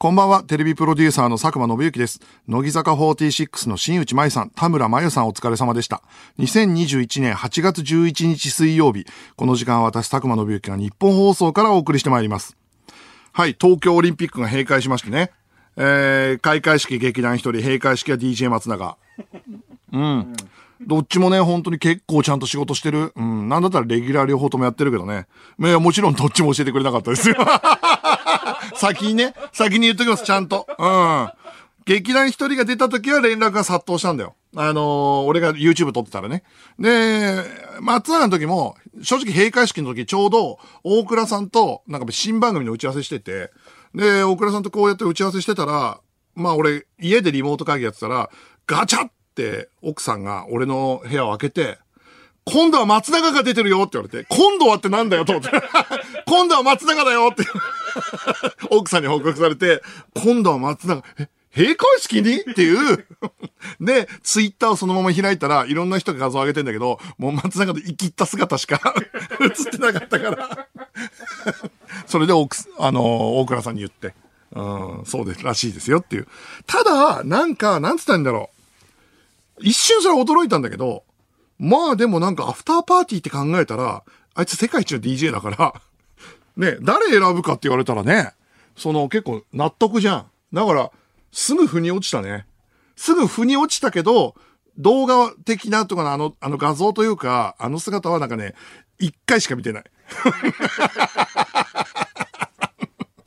こんばんは、テレビプロデューサーの佐久間信之です。乃木坂46の新内舞さん、田村真由さんお疲れ様でした。2021年8月11日水曜日、この時間は私、佐久間信之が日本放送からお送りしてまいります。はい、東京オリンピックが閉会しましてね。えー、開会式劇団一人、閉会式は DJ 松永。うん。どっちもね、本当に結構ちゃんと仕事してる。うん。なんだったらレギュラー両方ともやってるけどね。いや、もちろんどっちも教えてくれなかったですよ。先にね、先に言っときます、ちゃんと。うん。劇団一人が出た時は連絡が殺到したんだよ。あのー俺が YouTube 撮ってたらね。で、松永の時も、正直閉会式の時ちょうど、大倉さんと、なんか新番組の打ち合わせしてて、で、大倉さんとこうやって打ち合わせしてたら、まあ俺、家でリモート会議やってたら、ガチャって奥さんが俺の部屋を開けて、今度は松永が出てるよって言われて、今度はってなんだよと思って。今度は松永だよって。奥さんに報告されて、今度は松永、え、閉会式に？っていう。で、ツイッターをそのまま開いたら、いろんな人が画像上げてんだけど、もう松永で生きった姿しか 映ってなかったから。それで奥、あのー大倉さんに言って、うん、そうです、らしいですよっていう。ただ、なんか、なんつったんだろう。一瞬それ驚いたんだけど、まあでもなんかアフターパーティーって考えたら、あいつ世界一の DJ だから、ね、誰選ぶかって言われたらね、その結構納得じゃん。だから、すぐ腑に落ちたね。すぐ腑に落ちたけど、動画的なとかのあの、あの画像というか、あの姿はなんかね、一回しか見てない。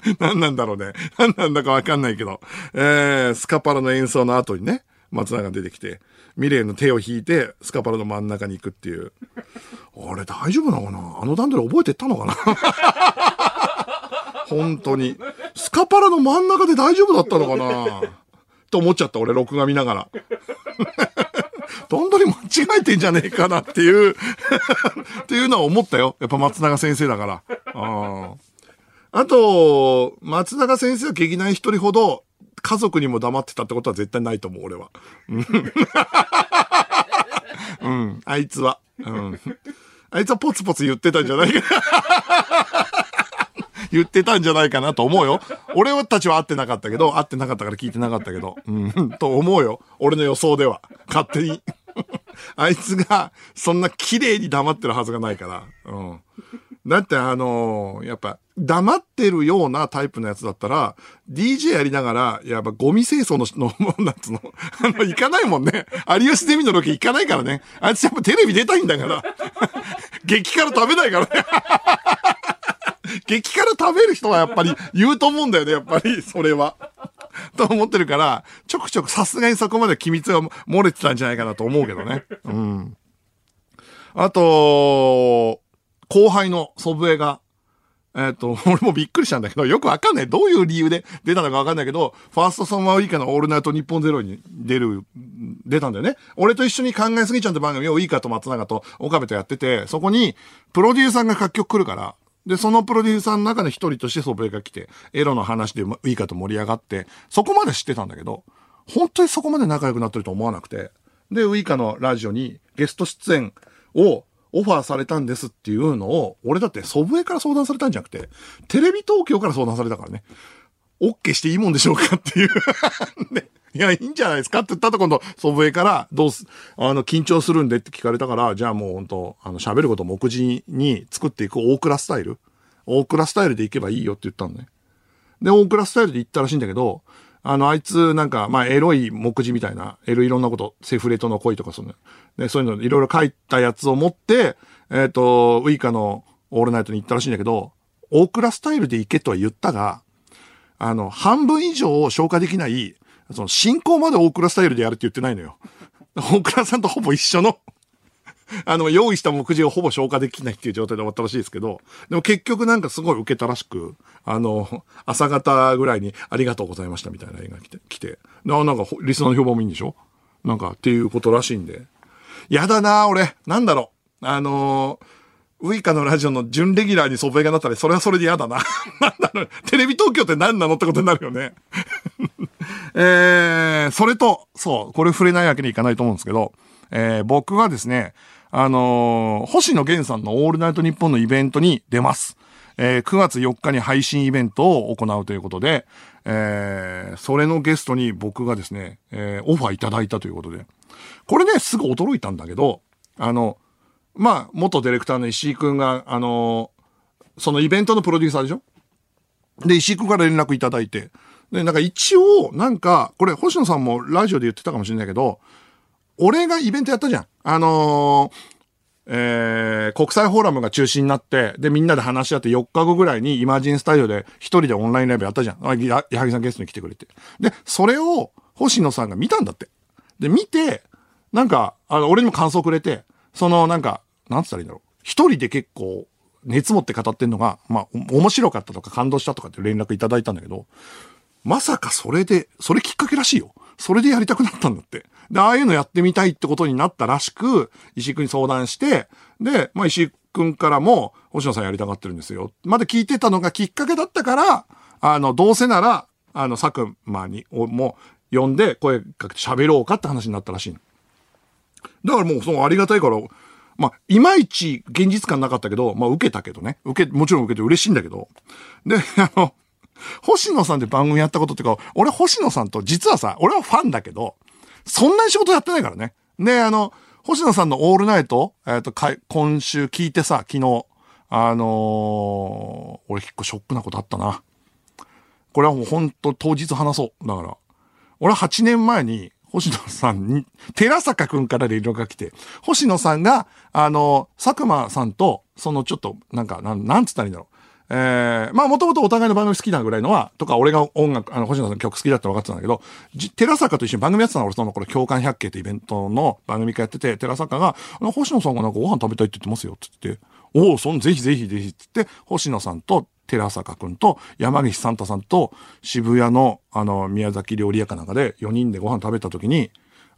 何なんだろうね。何なんだかわかんないけど。えー、スカパラの演奏の後にね、松永が出てきて、ミレイの手を引いて、スカパラの真ん中に行くっていう。あれ大丈夫なのかな？あの段取り覚えてったのかな？本当に。スカパラの真ん中で大丈夫だったのかな？と思っちゃった、俺、録画見ながら。段取り間違えてんじゃねえかなっていう っていうのは思ったよ。やっぱ松永先生だから。ああと、松永先生は劇団一人ほど家族にも黙ってたってことは絶対ないと思う、俺は。うん、あいつは。うん。あいつはポツポツ言ってたんじゃないかな。言ってたんじゃないかなと思うよ。俺たちは会ってなかったけど、会ってなかったから聞いてなかったけど、うん、と思うよ。俺の予想では。勝手に。あいつが、そんな綺麗に黙ってるはずがないから。うん。だってあのーやっぱ、黙ってるようなタイプのやつだったら、DJ やりながら、やっぱゴミ清掃の、の、なんつうの、あの、行かないもんね。有吉ゼミのロケ行かないからね。あいつやっぱテレビ出たいんだから。激辛食べないからね。激辛食べる人はやっぱり言うと思うんだよね、やっぱり、それは。と思ってるから、ちょくちょくさすがにそこまで機密が漏れてたんじゃないかなと思うけどね。うん。あと、後輩の祖父江が、えっ、と、俺もびっくりしたんだけど、よくわかんない。どういう理由で出たのかわかんないけど、ファーストサマーウイカのオールナイト日本ゼロに出る、出たんだよね。俺と一緒に考えすぎちゃんって番組をウイカと松永と岡部とやってて、そこに、プロデューサーが楽曲来るから、で、そのプロデューサーの中の一人として祖父江が来て、エロの話でウイカと盛り上がって、そこまで知ってたんだけど、本当にそこまで仲良くなってると思わなくて、で、ウイカのラジオにゲスト出演をオファーされたんですっていうのを、俺だって祖父江から相談されたんじゃなくて、テレビ東京から相談されたからね。OK していいもんでしょうかっていう。で いや、いいんじゃないですかって言ったと今度、祖父江から、どうす、あの、緊張するんでって聞かれたから、じゃあもう本当あの、喋ること目次に作っていく大倉スタイル大倉スタイルで行けばいいよって言ったのね。で、大倉スタイルで行ったらしいんだけど、あの、あいつ、なんか、まあ、エロい目次みたいな、エロいろんなこと、セフレとの恋とか、その、ね、そういうのいろいろ書いたやつを持って、えっ、と、ウイカのオールナイトに行ったらしいんだけど、大倉スタイルで行けとは言ったが、あの、半分以上を消化できない、その、進行まで大倉スタイルでやるって言ってないのよ。大倉さんとほぼ一緒の、あの、用意した目次をほぼ消化できないっていう状態で終わったらしいですけど、でも結局なんかすごい受けたらしく、あの、朝方ぐらいにありがとうございましたみたいな映画来て、来て、なんかほリスナーの評判もいいんでしょ？なんかっていうことらしいんで。やだな俺。なんだろう。あのーウイカのラジオの準レギュラーに祖父江がなったら、それはそれで嫌だな。なんだろう。テレビ東京って何なのってことになるよね。えー、それと、そう、これ触れないわけにいかないと思うんですけど、えー、僕はですね、あのー星野源さんのオールナイトニッポンのイベントに出ます。えー9月4日に配信イベントを行うということで、えーそれのゲストに僕がですね、えーオファーいただいたということで。これね、すぐ驚いたんだけど、あの、まあ、元ディレクターの石井くんが、あのそのイベントのプロデューサーでしょ？で、石井くんから連絡いただいて。で、なんか一応、なんか、これ、星野さんもラジオで言ってたかもしれないけど、俺がイベントやったじゃん。あのーえー、国際フォーラムが中心になって、で、みんなで話し合って4日後ぐらいにイマジンスタジオで一人でオンラインライブやったじゃん。あ矢作さんゲストに来てくれて。で、それを星野さんが見たんだって。で、見て、なんか、あの、俺にも感想くれて、その、なんか、なんつったらいいんだろう。一人で結構、熱持って語ってんのが、まあ、面白かったとか感動したとかって連絡いただいたんだけど、まさかそれで、それきっかけらしいよ。それでやりたくなったんだって。で、ああいうのやってみたいってことになったらしく、石井くんに相談して、で、まあ石井くんからも、星野さんやりたがってるんですよ。まで聞いてたのがきっかけだったから、あの、どうせなら、あの、佐久間に、おも呼んで声かけて喋ろうかって話になったらしい。だからもう、そのありがたいから、まあ、いまいち現実感なかったけど、まあ、受けたけどね。受け、もちろん受けて嬉しいんだけど。で、あの、星野さんで番組やったことっていうか、俺星野さんと実はさ、俺はファンだけど、そんなに仕事やってないからね。で、あの、星野さんのオールナイト、えっ、と、か今週聞いてさ、昨日、あのー俺結構ショックなことあったな。これはもう本当当日話そう。だから。俺は8年前に、星野さんに、寺坂くんから連絡が来て、星野さんが、あの、佐久間さんと、そのちょっと、なんか、なん、なんつったらいいんだろう。えー、まあもともとお互いの番組好きなぐらいのは、とか俺が音楽、あの、星野さんの曲好きだって分かってたんだけど、寺坂と一緒に番組やってたの俺その頃、共感百景ってイベントの番組会やってて、寺坂が、星野さんがなんかご飯食べたいって言ってますよ、つって、おお、そん、ぜひぜひぜひ、つって、星野さんと寺坂くんと山岸サンタさんと渋谷の、あの、宮崎料理屋かなんかで4人でご飯食べた時に、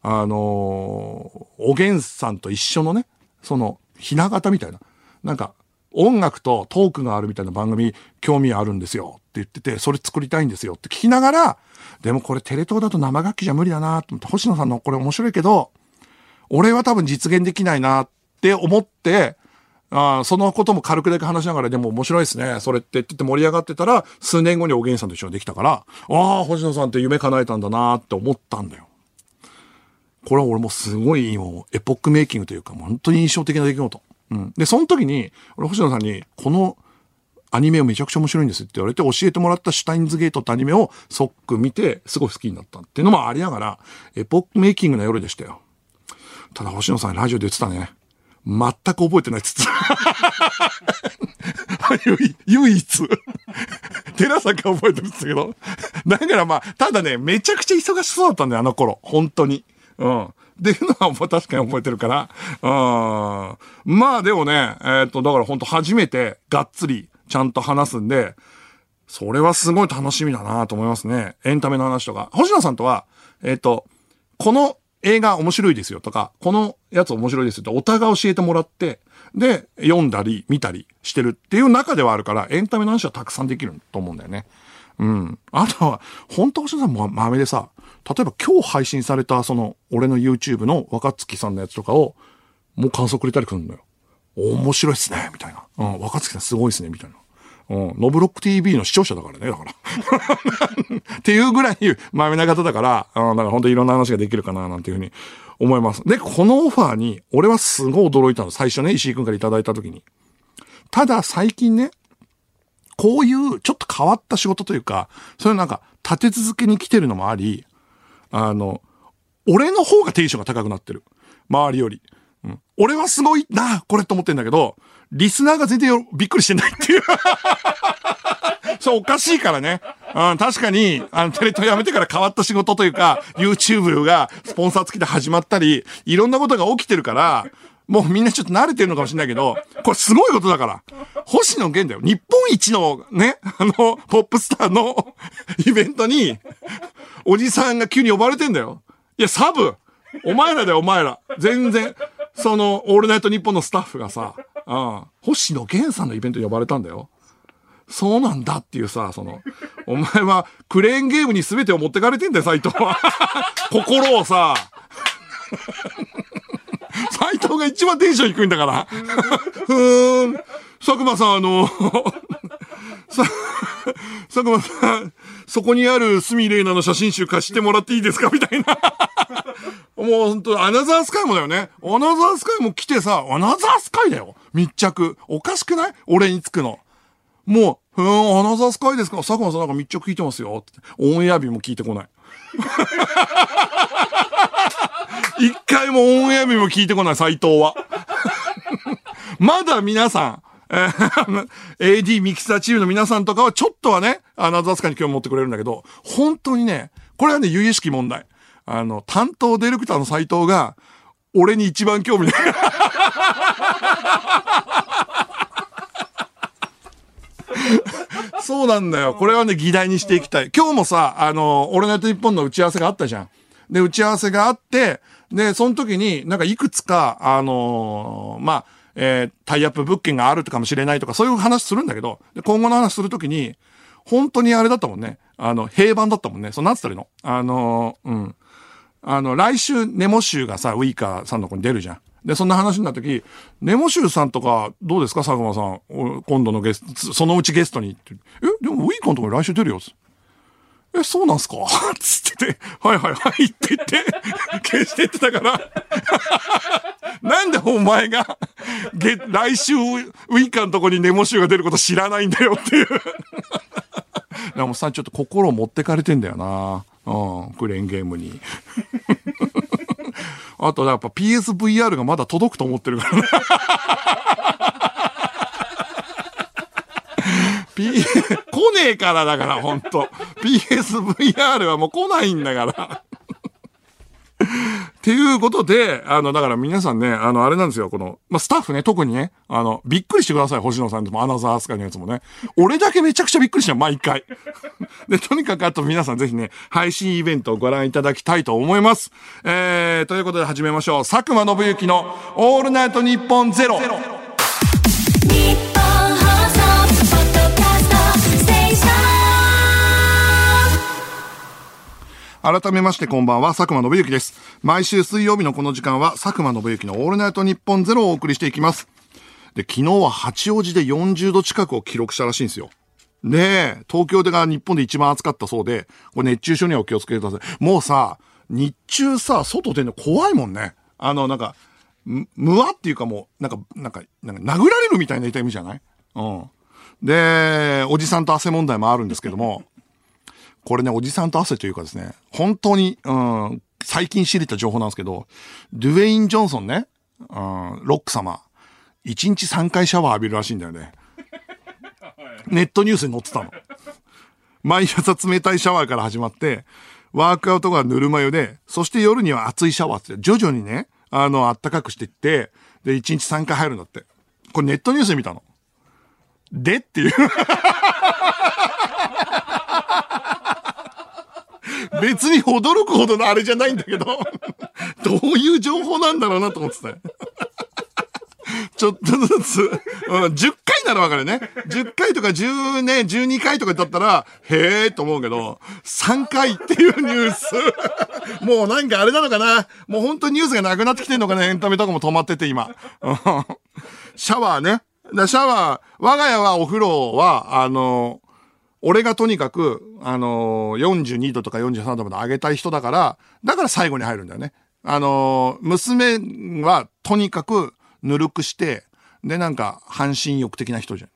あのーおげんさんと一緒のね、その、ひな形みたいな、なんか、音楽とトークがあるみたいな番組興味あるんですよって言ってて、それ作りたいんですよって聞きながら、でもこれテレ東だと生楽器じゃ無理だなと思って、星野さんのこれ面白いけど、俺は多分実現できないなって思って、あそのことも軽くだけ話しながら、でも面白いですね。それってって言って盛り上がってたら、数年後におげんさんと一緒にできたから、ああ、星野さんって夢叶えたんだなって思ったんだよ。これは俺もすごいもうエポックメイキングというか、本当に印象的な出来事。うん。で、その時に、俺星野さんに、このアニメをめちゃくちゃ面白いんですって言われて、教えてもらったシュタインズゲートってアニメを即刻見て、すごい好きになったっていうのもありながら、エポックメイキングな夜でしたよ。ただ星野さんラジオで言ってたね。全く覚えてないっつって。唯一。寺坂覚えてるんですけど。だからまあ、ただね、めちゃくちゃ忙しそうだったんだよ、あの頃。本当に。うん。っていうのはもう確かに覚えてるから。うん。まあでもね、えっ、と、だから本当初めてがっつりちゃんと話すんで、それはすごい楽しみだなと思いますね。エンタメの話とか。星野さんとは、えっ、と、この映画面白いですよとか、このやつ面白いですよってお互い教えてもらって、で、読んだり見たりしてるっていう中ではあるから、エンタメの話はたくさんできると思うんだよね。うん。あとは、本当星野さんも豆でさ、例えば今日配信されたその、俺の YouTube の若月さんのやつとかを、もう感想くれたりするんだよ。面白いっすね、みたいな。うん、若月さんすごいっすね、みたいな。うん、ノブロック TV の視聴者だからね、だから。っていうぐらいまめな方だから、うん、だから本当にいろんな話ができるかな、なんていうふうに思います。で、このオファーに、俺はすごい驚いたの。最初ね、石井くんからいただいた時に。ただ、最近ね、こういうちょっと変わった仕事というか、それなんか立て続けに来てるのもあり、あの、俺の方がテンションが高くなってる。周りより。うん、俺はすごいな、これと思ってんだけど、リスナーが全然びっくりしてないっていう。そう、おかしいからね。うん、確かに、あの、テレ東辞めてから変わった仕事というか、YouTube がスポンサー付きで始まったり、いろんなことが起きてるから、もうみんなちょっと慣れてるのかもしれないけど、これすごいことだから。星野源だよ。日本一のね、あの、ポップスターの イベントに、おじさんが急に呼ばれてんだよ。いや、サブお前らだよ、お前ら。全然、その、オールナイトニッポンのスタッフがさ、うん、星野源さんのイベントに呼ばれたんだよ。そうなんだっていうさ、その、お前はクレーンゲームに全てを持ってかれてんだよ、斎藤は。心をさ、斎藤が一番テンション低いんだから。ふーん。佐久間さん、あの、佐久間さん、そこにあるスミレイナの写真集貸してもらっていいですか？みたいな。もう本当アナザースカイもだよね。アナザースカイも来てさ、アナザースカイだよ。密着。おかしくない？俺につくの。もう、ふーん、アナザースカイですか？佐久間さんなんか密着聞いてますよ。ってオンエア日も聞いてこない。一回もオンエア日も聞いてこない、斎藤は。まだ皆さん、えー AD ミキサーチームの皆さんとかはちょっとはね、アナザースカイに興味持ってくれるんだけど、本当にね、これはね、由々しき問題。あの、担当ディレクターの斎藤が、俺に一番興味ない。そうなんだよ。これはね、議題にしていきたい。今日もさ、あの、俺のやと日本の打ち合わせがあったじゃん。で、打ち合わせがあって、で、その時になんかいくつか、あのーまあ、えータイアップ物件があるかもしれないとか、そういう話するんだけど、で今後の話するときに、本当にあれだったもんね。あの、平板だったもんね。そう、なんつったらいいの？あのーうん。あの、来週、ネモ州がさ、ウイカーさんの子に出るじゃん。で、そんな話になった時、ネモ州さんとか、どうですか？佐久間さん。今度のゲスト、そのうちゲストに。え、でもウイカのとこに来週出るよ。え、そうなんすか？つってて、はいはいはいって言って、消してってたから。なんでお前が、げ、来週ウイカのとこにネモ州が出ること知らないんだよっていう。でもさ、ちょっと心を持ってかれてんだよな。うん、クレーンゲームに。あと、やっぱ PSVR がまだ届くと思ってるからね。P、来ねえからだから、ほんと。PSVR はもう来ないんだから。っていうことで、あの、だから皆さんね、あの、あれなんですよ、この、まあ、スタッフね、特にね、あの、びっくりしてください、星野さんでも、アナザースカのやつもね。俺だけめちゃくちゃびっくりした、毎回。で、とにかくあと皆さんぜひね、配信イベントをご覧いただきたいと思います。えー、ということで始めましょう。佐久間信之のオールナイトニッポンゼロ。改めましてこんばんは、佐久間信之です。毎週水曜日のこの時間は、佐久間信之のオールナイトニッポンゼロをお送りしていきます。で、昨日は八王子で40度近くを記録したらしいんですよ。ねえ、東京でが日本で一番暑かったそうで、これ熱中症にはお気をつけください。もうさ、日中さ、外出るの怖いもんね。あの、なんか、む、むわっていうかもう、なんか、なんか、なんか殴られるみたいな痛みじゃない？うん。で、おじさんと汗問題もあるんですけども、これね、おじさんと汗というかですね、本当に、うん、最近知れた情報なんですけど、ドゥエイン・ジョンソンね、うん、ロック様、1日3回シャワー浴びるらしいんだよね。ネットニュースに載ってたの。毎朝冷たいシャワーから始まって、ワークアウトがぬるま湯で、そして夜には熱いシャワーって、徐々にね、あの、暖かくしていって、で、1日3回入るんだって。これネットニュースで見たの。でっていう。別に驚くほどのあれじゃないんだけど、どういう情報なんだろうなと思ってたよ。ちょっとずつ、うん、10回ならわかるね。10回とか10ね、12回とかだったら、へえと思うけど、3回っていうニュース。もうなんかあれなのかなもう本当にニュースがなくなってきてんのかなエンタメとかも止まってて今。うんシャワーね。だシャワー、我が家はお風呂は、あの、俺がとにかく、あのー、42度とか43度まで上げたい人だから、だから最後に入るんだよね。あのー、娘はとにかくぬるくして、で、なんか、半身浴的な人じゃん。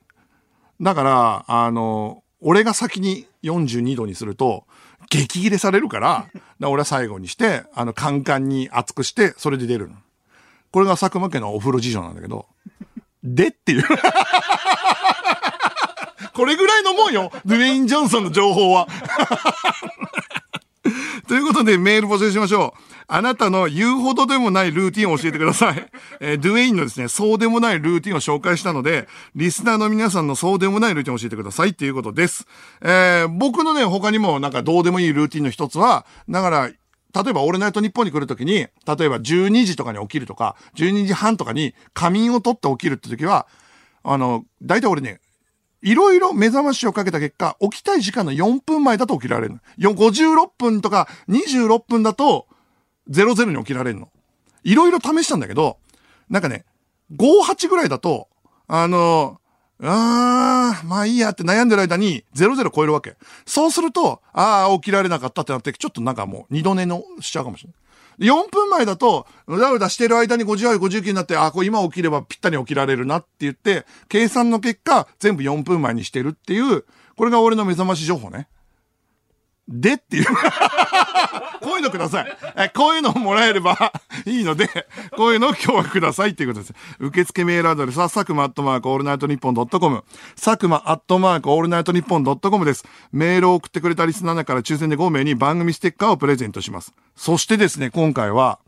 だから、あのー、俺が先に42度にすると、激切れされるから、から俺は最後にして、あの、カンカンに熱くして、それで出るの。これが佐久間家のお風呂事情なんだけど、でっていう。これぐらいのもんよ。ドゥエイン・ジョンソンの情報は。ということでメール募集しましょう。あなたの言うほどでもないルーティンを教えてください。えードゥエインのですね、そうでもないルーティンを紹介したので、リスナーの皆さんのそうでもないルーティンを教えてくださいっていうことです。えー僕のね、他にもなんかどうでもいいルーティンの一つは、だから、例えば、オールナイトニッポンに来るときに、例えば12時とかに起きるとか、12時半とかに仮眠を取って起きるって時は、あの、大体俺ね、いろいろ目覚ましをかけた結果、起きたい時間の4分前だと起きられるの。56分とか26分だと、00に起きられるの。いろいろ試したんだけど、なんかね、58ぐらいだと、あの、あー、まあいいやって悩んでる間に00超えるわけ。そうすると、あー、起きられなかったってなって、ちょっとなんかもう二度寝のしちゃうかもしれない。4分前だと、うだうだしてる間に58、59になって、あ、これ今起きればぴったり起きられるなって言って、計算の結果、全部4分前にしてるっていう、これが俺の目覚まし情報ね。でっていう。こういうのください。えこういうのをもらえれば いいので、こういうのを今日はくださいっていうことです。受付メールアドレスは、佐久間アットマークオールナイトニッポンドットコム。佐久間アットマークオールナイトニッポンドットコムです。メールを送ってくれたリスナーから抽選で5名に番組ステッカーをプレゼントします。そしてですね、今回は、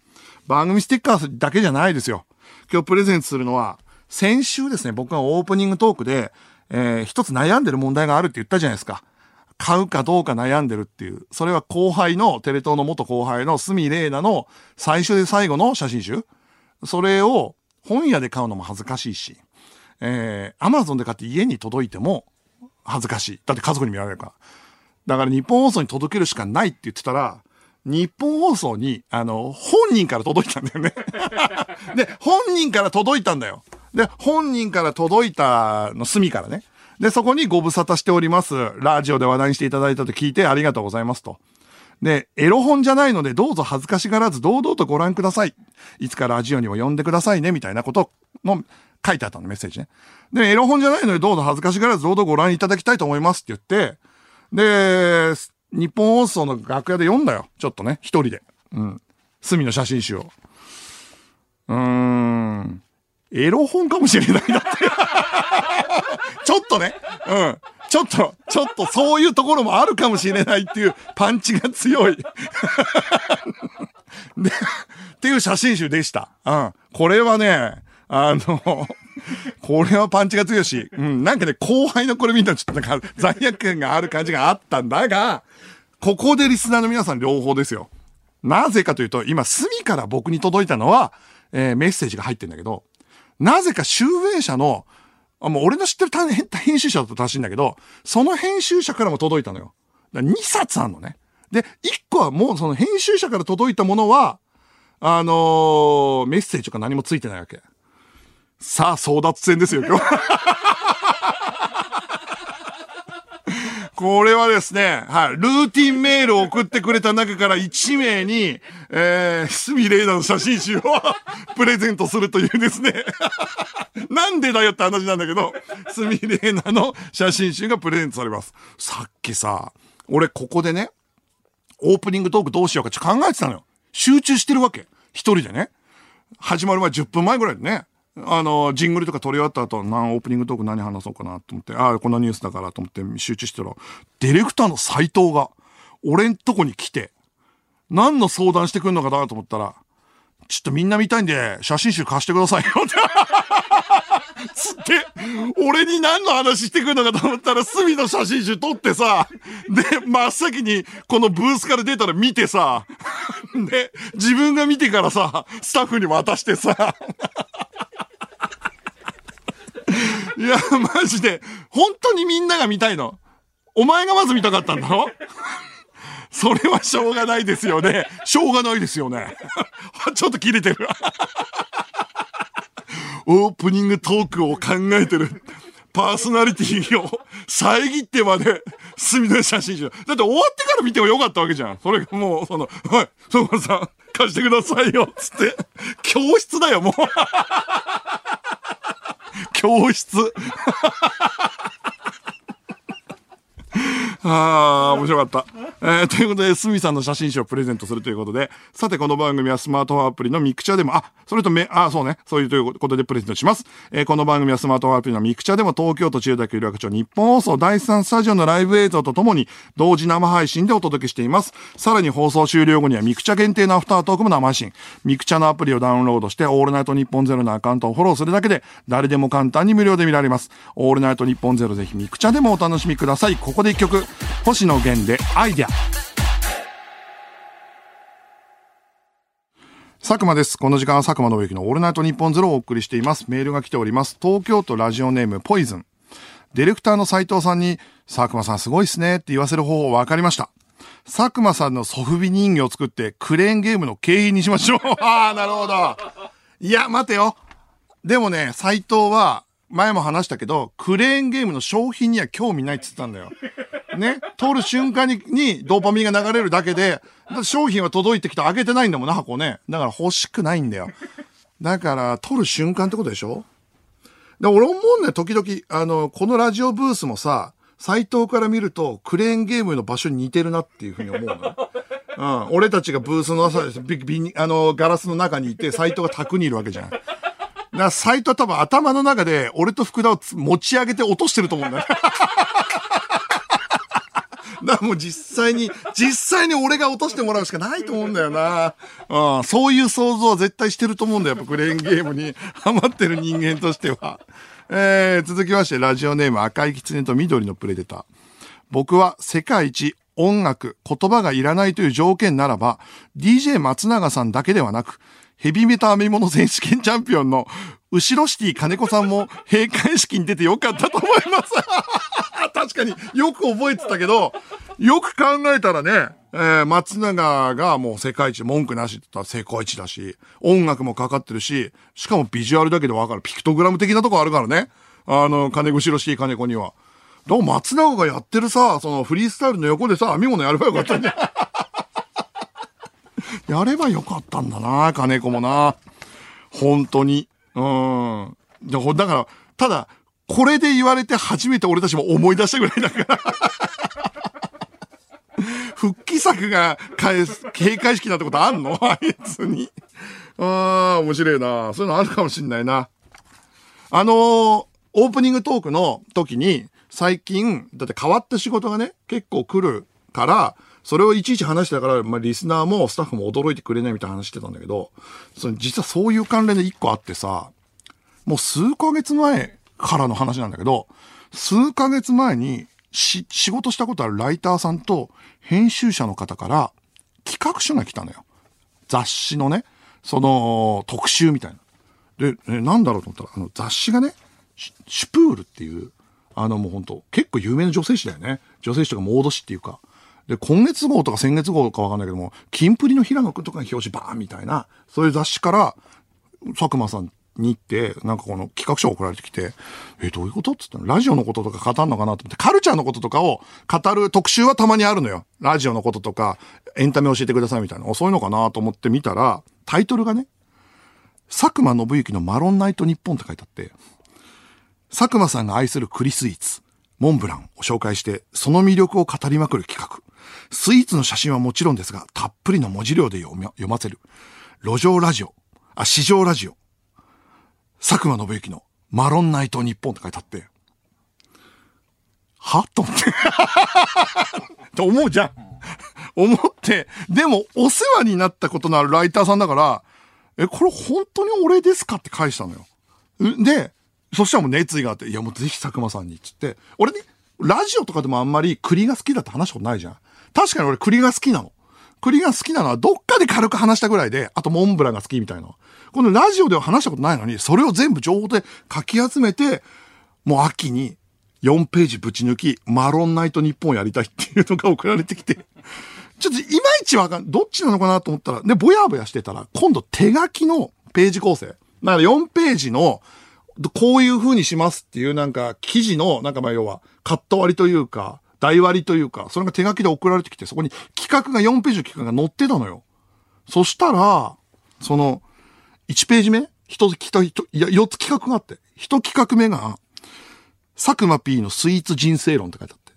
番組ステッカーだけじゃないですよ。今日プレゼントするのは、先週ですね、僕がオープニングトークで、えー一つ悩んでる問題があるって言ったじゃないですか。買うかどうか悩んでるっていう。それは後輩の、テレ東の元後輩の鷲見玲奈の最初で最後の写真集。それを本屋で買うのも恥ずかしいし、えー、アマゾンで買って家に届いても恥ずかしい。だって家族に見られるから。だから日本放送に届けるしかないって言ってたら、日本放送に、あの、本人から届いたんだよね。で、本人から届いたんだよ。で、本人から届いたの隅からね。で、そこにご無沙汰しております。ラジオで話題にしていただいたと聞いてありがとうございますと。で、エロ本じゃないのでどうぞ恥ずかしがらず堂々とご覧ください。いつかラジオにも呼んでくださいね、みたいなことの書いてあったの、メッセージね。で、エロ本じゃないのでどうぞ恥ずかしがらず堂々ご覧いただきたいと思いますって言って、で、日本放送の楽屋で読んだよ。ちょっとね、一人で。うん。隅の写真集を。うーん。エロ本かもしれないなって。ちょっとね。うん。ちょっと、ちょっとそういうところもあるかもしれないっていうパンチが強い。で、っていう写真集でした。うん。これはね、あの、これはパンチが強いし、うん、なんかね、後輩のこれ見たらちょっとなんか罪悪感がある感じがあったんだが、ここでリスナーの皆さん両方ですよ。なぜかというと、今、隅から僕に届いたのは、えーメッセージが入ってんだけど、なぜか集英社の、あもう俺の知ってる編編集者だと正しいんだけど、その編集者からも届いたのよ。だ2冊あんのね。で、1個はもうその編集者から届いたものは、あのーメッセージとか何もついてないわけ。さあ、争奪戦ですよ、今日。これはですね、はい、ルーティンメールを送ってくれた中から1名に、えー、スミレイナの写真集をプレゼントするというですね、なんでだよって話なんだけど、スミレイナの写真集がプレゼントされます。さっきさ、俺ここでね、オープニングトークどうしようかちょっと考えてたのよ。集中してるわけ。一人でね。始まる前10分前ぐらいでね。あの、ジングルとか撮り終わった後、なオープニングトーク何話そうかなと思って、ああ、こんなニュースだからと思って集中してたら、ディレクターの斎藤が、俺んとこに来て、何の相談してくんのかなと思ったら、ちょっとみんな見たいんで、写真集貸してくださいよ。つって、俺に何の話してくるのかと思ったら、隅の写真集撮ってさ、で、真っ先にこのブースから出たら見てさ、で、自分が見てからさ、スタッフに渡してさ、いや、マジで、本当にみんなが見たいの。お前がまず見たかったんだろ？それはしょうがないですよね。しょうがないですよね。ちょっと切れてる。オープニングトークを考えてる。パーソナリティを 遮ってまで、隅の写真集。だって終わってから見てもよかったわけじゃん。それがもう、その、はい、そこさん、貸してくださいよ、つって。教室だよ、もう。教室。ああ、面白かった。えー、ということで、すみさんの写真集をプレゼントするということで、さて、この番組はスマートフォンアプリのミクチャでも、あ、それとめ、あ、そうね、そういうということでプレゼントします。えー、この番組はスマートフォンアプリのミクチャでも、東京都千代田区有楽町ニッポン放送第3スタジオのライブ映像とともに、同時生配信でお届けしています。さらに放送終了後には、ミクチャ限定のアフタートークも生配信。ミクチャのアプリをダウンロードして、オールナイトニッポンゼロのアカウントをフォローするだけで、誰でも簡単に無料で見られます。オールナイトニッポンゼロぜひミクチャでもお楽しみください。ここで一曲、星野源でアイデア。佐久間です。この時間は佐久間宣行のオールナイトニッポンゼロをお送りしています。メールが来ております。東京都ラジオネームポイズン。ディレクターの斉藤さんに、佐久間さんすごいっすねって言わせる方法分かりました。佐久間さんのソフビ人形を作ってクレーンゲームの景品にしましょう。ああ、なるほど。いや、待てよ。でもね、斉藤は前も話したけど、クレーンゲームの商品には興味ないって言ってたんだよ。ね。通る瞬間ににドーパミンが流れるだけで、商品は届いてきて開けてないんだもんな、箱ね。だから欲しくないんだよ。だから、取る瞬間ってことでしょ？で、俺思うんだよ、時々、あの、このラジオブースもさ、サイトから見ると、クレーンゲームの場所に似てるなっていうふうに思うの。うん。俺たちがブースの朝、ビビニあの、ガラスの中にいて、サイトが卓にいるわけじゃん。だから、サイトは多分頭の中で、俺と福田を持ち上げて落としてると思うんだよ。だからもう実際に、実際に俺が落としてもらうしかないと思うんだよな。うん、そういう想像は絶対してると思うんだよ。やっぱクレーンゲームにハマってる人間としては。えー、続きまして、ラジオネーム赤い狐と緑のプレデター。僕は世界一音楽、言葉がいらないという条件ならば、DJ 松永さんだけではなく、ヘビメタ編み物選手権チャンピオンの後ろシティ金子さんも閉会式に出てよかったと思います。確かによく覚えてたけど、よく考えたらね、えー松永がもう世界一文句なしって言ったら世界一だし、音楽もかかってるし、しかもビジュアルだけでわかる。ピクトグラム的なとこあるからね。あの、金後ろシティ金子には。だから松永がやってるさ、そのフリースタイルの横でさ、編み物やればよかったんじゃん。やればよかったんだな、金子もな。本当に。うん。だから、ただ、これで言われて初めて俺たちも思い出したぐらいだから。復帰作が返す、閉会式なんてことあんの？あいつに。ああ、面白いな。そういうのあるかもしんないな。あのーオープニングトークの時に、最近、だって変わった仕事がね、結構来るから、それをいちいち話してたから、まあ、リスナーもスタッフも驚いてくれないみたいな話してたんだけど、その実はそういう関連で一個あってさ、もう数ヶ月前からの話なんだけど、数ヶ月前にし、仕事したことあるライターさんと編集者の方から企画書が来たのよ。雑誌のね、その特集みたいな。で、えなんだろうと思ったら、あの雑誌がね、シシュプールっていう、あのもう本当結構有名な女性誌だよね。女性誌とかモード誌っていうか。で、今月号とか先月号かわかんないけども、キンプリの平野くんとかが表紙バーンみたいな、そういう雑誌から、佐久間さんに行って、なんかこの企画書が送られてきて、え、どういうことって言ったの？ラジオのこととか語るのかなと思って、カルチャーのこととかを語る特集はたまにあるのよ。ラジオのこととか、エンタメ教えてくださいみたいな。おそういのかなと思って見たら、タイトルがね、佐久間信之のマロンナイト日本って書いてあって、佐久間さんが愛する栗スイーツ、モンブランを紹介して、その魅力を語りまくる企画。スイーツの写真はもちろんですが、たっぷりの文字量で読ませる。路上ラジオ、あ、市場ラジオ。佐久間信之のマロンナイト日本って書いてあって、は？と思って。と思うじゃん。思って、でもお世話になったことのあるライターさんだから、え、これ本当に俺ですかって返したのよ。で、そしたらもう熱意があって、いやもうぜひ佐久間さんに、つって。俺ね、ラジオとかでもあんまり栗が好きだって話したことないじゃん。確かに俺栗が好きなの。栗が好きなのはどっかで軽く話したぐらいで、あとモンブランが好きみたいな。このラジオでは話したことないのに、それを全部情報で書き集めて、もう秋に4ページぶち抜き、マロンナイト日本やりたいっていうのが送られてきて、ちょっといまいちわかん、どっちなのかなと思ったら、で、ぼやぼやしてたら、今度手書きのページ構成。だから4ページの、こういう風にしますっていうなんか記事の、なんかまあ要は、カット割りというか、台割りというか、それが手書きで送られてきて、そこに企画が4ページの企画が載ってたのよ。そしたら、その、1ページ目一つ、一つ、いや、4つ企画があって、一企画目が、佐久間 P のスイーツ人生論って書いてあって、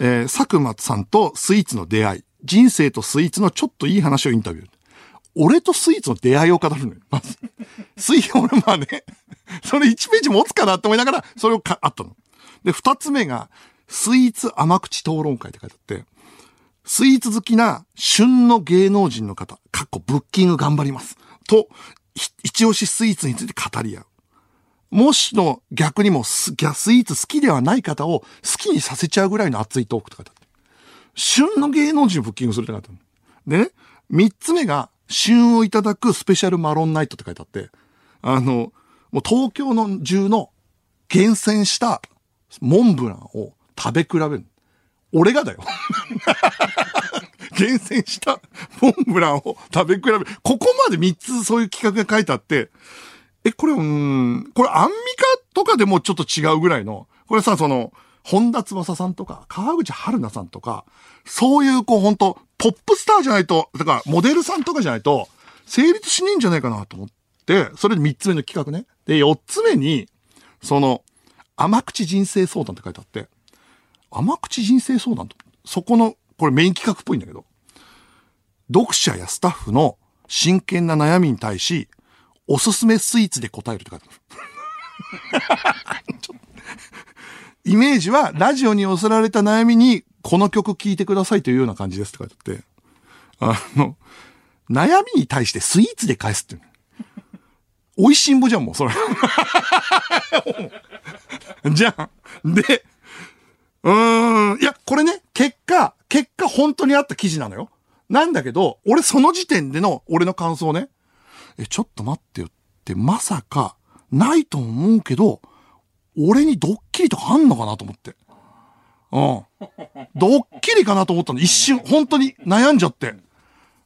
えー佐久間さんとスイーツの出会い、人生とスイーツのちょっといい話をインタビュー。俺とスイーツの出会いを語るのよ。まず。スイーツ俺まあね、それ1ページ持つかなって思いながら、それをか、あったの。で、二つ目が、スイーツ甘口討論会って書いてあって、スイーツ好きな旬の芸能人の方、かっこブッキング頑張ります。と、一押しスイーツについて語り合う。もしの逆にもスギャスイーツ好きではない方を好きにさせちゃうぐらいの熱いトークって書いてあって。旬の芸能人をブッキングするって書いてある。でね、三つ目が、旬をいただくスペシャルマロンナイトって書いてあって、あの、もう東京の中の厳選したモンブランを食べ比べる。俺がだよ。厳選したモンブランを食べ比べ。ここまで三つそういう企画が書いてあって、え、これ、うん、これアンミカとかでもちょっと違うぐらいの、これさ、その、本田翼さんとか、川口春奈さんとか、そういうこう本当ポップスターじゃないと、だからモデルさんとかじゃないと、成立しねえんじゃないかなと思って、それで3つ目の企画ね。で、4つ目に、その、甘口人生相談って書いてあって、甘口人生相談と、そこの、これメイン企画っぽいんだけど、読者やスタッフの真剣な悩みに対し、おすすめスイーツで答えるって書いてある。イメージは、ラジオに寄せられた悩みに、この曲聴いてくださいというような感じですって書いてあって、あの、悩みに対してスイーツで返すって。美味しんぼじゃん、もう、それ。じゃん。で、うーん、いや、これね、結果、結果本当にあった記事なのよ。なんだけど、俺その時点での俺の感想ね。え、ちょっと待ってよって、まさか、ないと思うけど、俺にドッキリとかあんのかなと思って。うん。ドッキリかなと思ったの。一瞬、本当に悩んじゃって。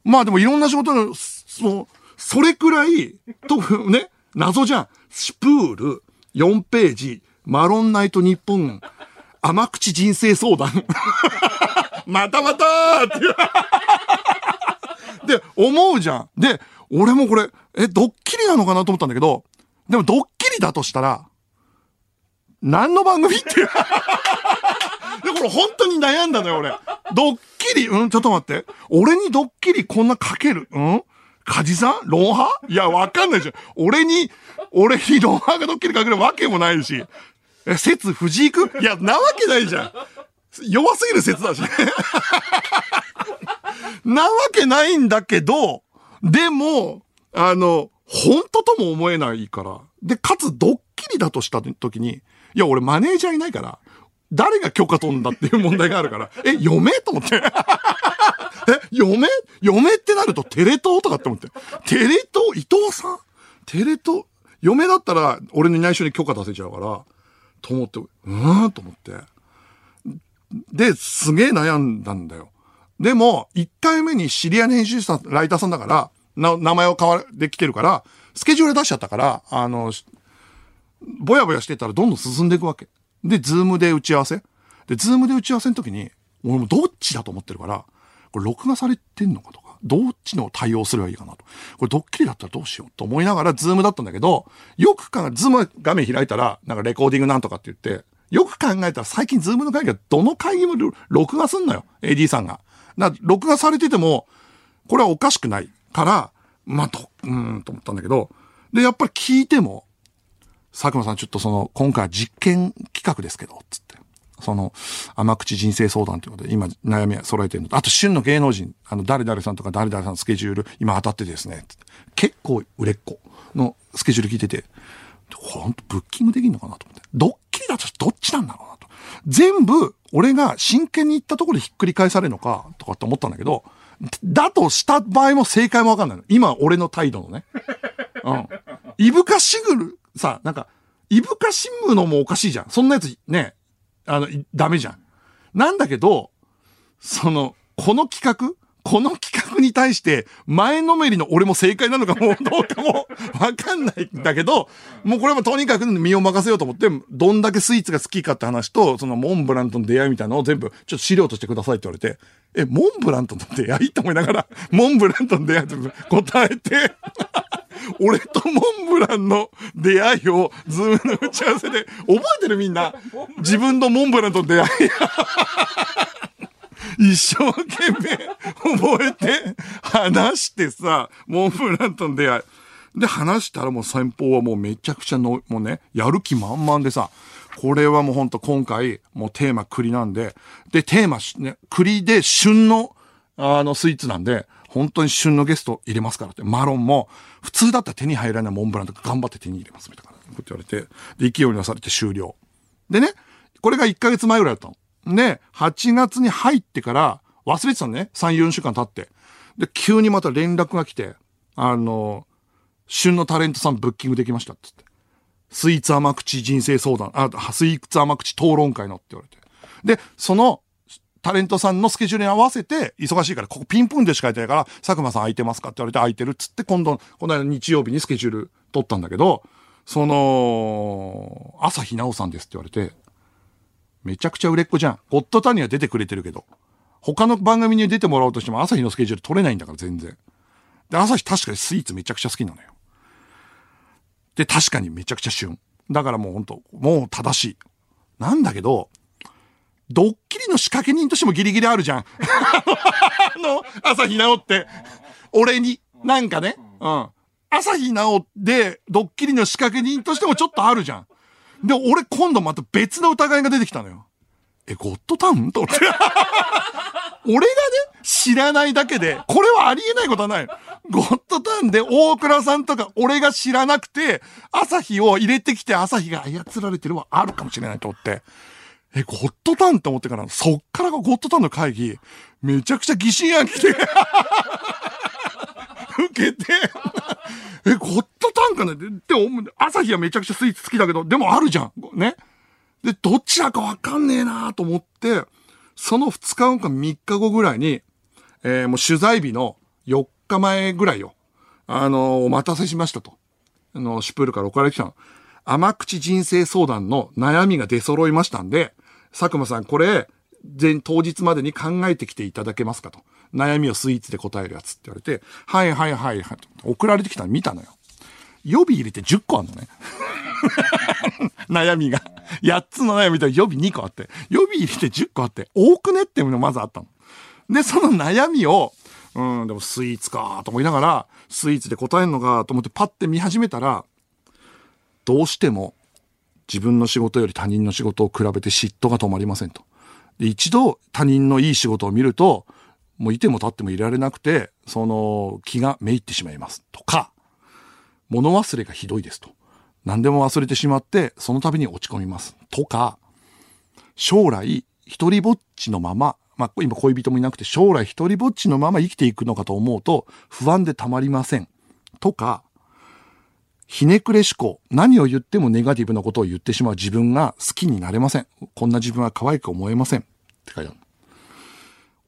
まあでもいろんな仕事の、そう、それくらい、と、ね、謎じゃん。スプール、4ページ、マロンナイト日本、甘口人生相談。またまたーって。で、思うじゃん。で、俺もこれ、え、ドッキリなのかなと思ったんだけど、でもドッキリだとしたら、何の番組って。で、これ本当に悩んだのよ、俺。ドッキリうん？ちょっと待って。俺にドッキリこんなかける？うん？カジさん？ロンハいや、わかんないじゃん。俺に、俺にロンハがドッキリかけるわけもないし。え、説藤井くん？いや、なわけないじゃん。弱すぎる説だし。なわけないんだけど、でも、あの、本当とも思えないから。で、かつドッキリだとした時に、いや、俺マネージャーいないから、誰が許可取んだっていう問題があるから、え、嫁と思って。え、嫁嫁ってなるとテレ東とかって思って。テレ東？伊藤さん？テレ東？嫁だったら俺に内緒に許可出せちゃうから、と思って、うーんと思って。で、すげえ悩んだんだよ。でも、1回目に知り合いの編集者さん、ライターさんだから、な、名前を変わできてるから、スケジュール出しちゃったから、あの、ぼやぼやしてたらどんどん進んでいくわけ。で、ズームで打ち合わせ。で、ズームで打ち合わせの時に、俺もどっちだと思ってるから、これ録画されてんのかと、どっちの対応すればいいかなと。これドッキリだったらどうしようと思いながらズームだったんだけど、よく考え、ズーム画面開いたら、なんかレコーディングなんとかって言って、よく考えたら最近ズームの会議はどの会議も録画すんのよ。AD さんが。だから録画されてても、これはおかしくないから、まあ、と、うんと思ったんだけど、で、やっぱり聞いても、佐久間さんちょっとその、今回は実験企画ですけど、つって。その、甘口人生相談ということで、今悩みは揃えてるのと、あと旬の芸能人、あの、誰々さんとか誰々さんのスケジュール、今当たってですね、結構売れっ子のスケジュール聞いてて、ほんとブッキングできんのかなと思って。ドッキリだとどっちなんだろうなと。全部、俺が真剣に言ったところでひっくり返されるのか、とかって思ったんだけど、だとした場合も正解もわかんないの。今、俺の態度のね。うん。イブカシグル、さ、なんか、イブカシムのもおかしいじゃん。そんなやつ、ね、あの、ダメじゃん。なんだけど、その、この企画この企画に対して、前のめりの俺も正解なのかも、どうかも、わかんないんだけど、もうこれはとにかく身を任せようと思って、どんだけスイーツが好きかって話と、そのモンブランとの出会いみたいなのを全部、ちょっと資料としてくださいって言われて、え、モンブランとの出会い？と思いながら、モンブランとの出会いって答えて、俺とモンブランの出会いを、ズームの打ち合わせで、覚えてるみんな。自分のモンブランと出会い。一生懸命覚えて、話してさ、モンブランとの出会い。で、話したらもう先方はもうめちゃくちゃの、もうね、やる気満々でさ、これはもうほんと今回、もうテーマ栗なんで、で、テーマ、ね、栗で旬の、あの、スイーツなんで、本当に旬のゲスト入れますからって。マロンも、普通だったら手に入らないモンブランとか頑張って手に入れますみたいなこと言われて、で、勢いに出されて終了。でね、これが1ヶ月前ぐらいだったの。で、8月に入ってから、忘れてたのね。3、4週間経って。で、急にまた連絡が来て、あの、旬のタレントさんブッキングできましたっつって。スイーツ甘口人生相談、あ、スイーツ甘口討論会のって言われて。で、その、タレントさんのスケジュールに合わせて、忙しいから、ここピンポンでしか空いてないから、佐久間さん空いてますかって言われて空いてるっつって、今度、この間日曜日にスケジュール撮ったんだけど、その、朝日奈央さんですって言われて、めちゃくちゃ売れっ子じゃん。ゴッドタンには出てくれてるけど。他の番組に出てもらおうとしても朝日のスケジュール取れないんだから全然。で、朝日確かにスイーツめちゃくちゃ好きなのよ。で、確かにめちゃくちゃ旬。だからもうほんと、もう正しい。なんだけど、ドッキリの仕掛け人としてもギリギリあるじゃん。あの、朝日奈央って、俺に、なんかね、うん。朝日奈央で、ドッキリの仕掛け人としてもちょっとあるじゃん。で、俺今度また別の疑いが出てきたのよ。え、ゴッドタウン？と思って。俺がね、知らないだけで、これはありえないことはない。ゴッドタウンで大倉さんとか俺が知らなくて、朝日を入れてきて朝日が操られてるはあるかもしれないと思って。え、ゴッドタンって思ってから、そっからがゴッドタンの会議、めちゃくちゃ疑心暗鬼で、受けて、え、ゴッドタンかなで、でも、朝日はめちゃくちゃスイーツ好きだけど、でもあるじゃん。ね。で、どちらかわかんねえなと思って、その2日後か3日後ぐらいに、えーもう取材日の4日前ぐらいよ。あのーお待たせしましたと。あの、シュプールから送られてきたの。甘口人生相談の悩みが出揃いましたんで、佐久間さん、これ、前、当日までに考えてきていただけますかと。悩みをスイーツで答えるやつって言われて、はいはいはいはい。送られてきたの見たのよ。予備入れて10個あんのね。悩みが。8つの悩みと予備2個あって、予備入れて10個あって、多くねっていうのがまずあったの。で、その悩みを、うん、でもスイーツかと思いながら、スイーツで答えんのかと思ってパッて見始めたら、どうしても自分の仕事より他人の仕事を比べて嫉妬が止まりませんと。で、一度他人のいい仕事を見ると、もういても立ってもいられなくて、その気がめいってしまいます。とか、物忘れがひどいですと。何でも忘れてしまって、その度に落ち込みます。とか、将来、一人ぼっちのまま、まあ、今恋人もいなくて、将来一人ぼっちのまま生きていくのかと思うと、不安でたまりません。とか、ひねくれ思考。何を言ってもネガティブなことを言ってしまう自分が好きになれません。こんな自分は可愛く思えません。って書いてある。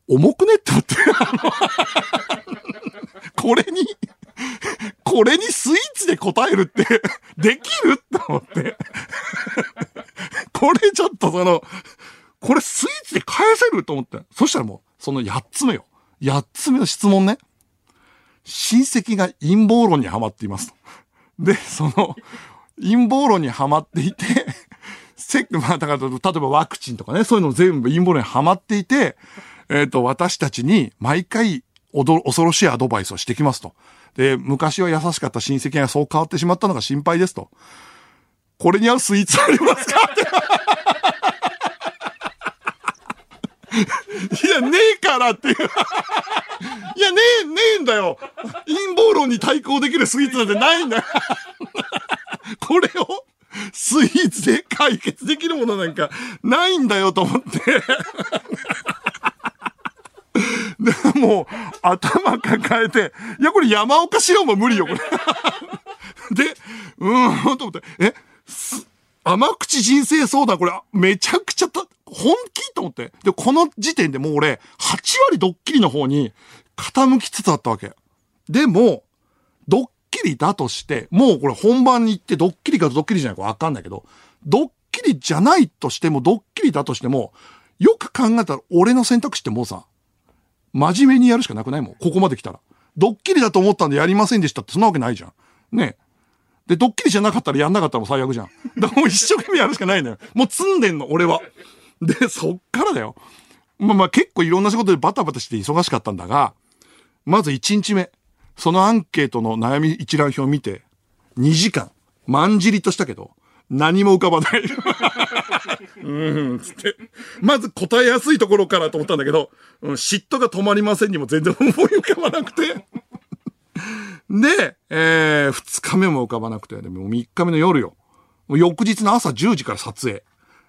重くねって思って。これに、これにスイーツで答えるって、できるって思って。これちょっとその、これスイーツで返せると思って。そしたらもう、その8つ目よ。8つ目の質問ね。親戚が陰謀論にはまっていますと。で、その、陰謀論にはまっていて、せまあ、だから、例えばワクチンとかね、そういうの全部陰謀論にはまっていて、えっ、と、私たちに毎回、おど、恐ろしいアドバイスをしてきますと。で、昔は優しかった親戚がそう変わってしまったのが心配ですと。これに合うスイーツありますかって。いや、ねえからっていう。いや、ねえ、ねえんだよ。陰謀論に対抗できるスイーツなんてないんだよ。これをスイーツで解決できるものなんかないんだよと思って。でも、頭抱えて、いや、これ山岡塩も無理よ、これ。で、うーん、と思って、え、す甘口人生相談、これ、めちゃくちゃた、本気？と思って。で、この時点でもう俺、8割ドッキリの方に傾きつつあったわけ。でも、ドッキリだとして、もうこれ本番に行ってドッキリかドッキリじゃないかわかんないけど、ドッキリじゃないとしても、ドッキリだとしても、よく考えたら俺の選択肢ってもうさ、真面目にやるしかなくない？もん。ここまで来たら。ドッキリだと思ったんでやりませんでしたってそんなわけないじゃん。ねで、ドッキリじゃなかったらやんなかったらも最悪じゃん。だからもう一生懸命やるしかないのよ。もう積んでんの、俺は。で、そっからだよ。まあまあ結構いろんな仕事でバタバタして忙しかったんだが、まず1日目、そのアンケートの悩み一覧表を見て、2時間、まんじりとしたけど、何も浮かばない。うん、つって。まず答えやすいところからと思ったんだけど、うん嫉妬が止まりませんにも全然思い浮かばなくて。で、えー、2日目も浮かばなくて、でも3日目の夜よ。もう翌日の朝10時から撮影。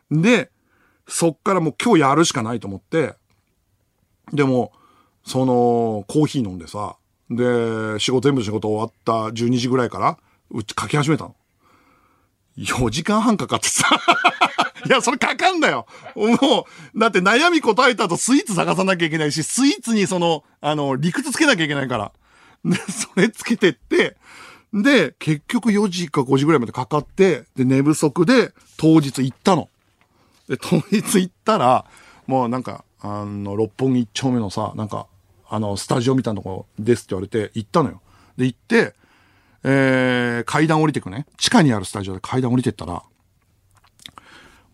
で、そっからもう今日やるしかないと思って、でも、その、コーヒー飲んでさ、で、仕事、全部仕事終わった12時ぐらいから、うち書き始めたの。4時間半かかってさ。いや、それかかんだよ。もう、だって悩み答えた後スイーツ探さなきゃいけないし、スイーツにその、あの、理屈つけなきゃいけないから。で、それつけてって、で、結局4時か5時ぐらいまでかかって、で、寝不足で当日行ったの。で、当日行ったら、もうなんか、あの、六本木一丁目のさ、なんか、あの、スタジオみたいなところですって言われて、行ったのよ。で、行って、えー、階段降りてくね。地下にあるスタジオで階段降りてったら、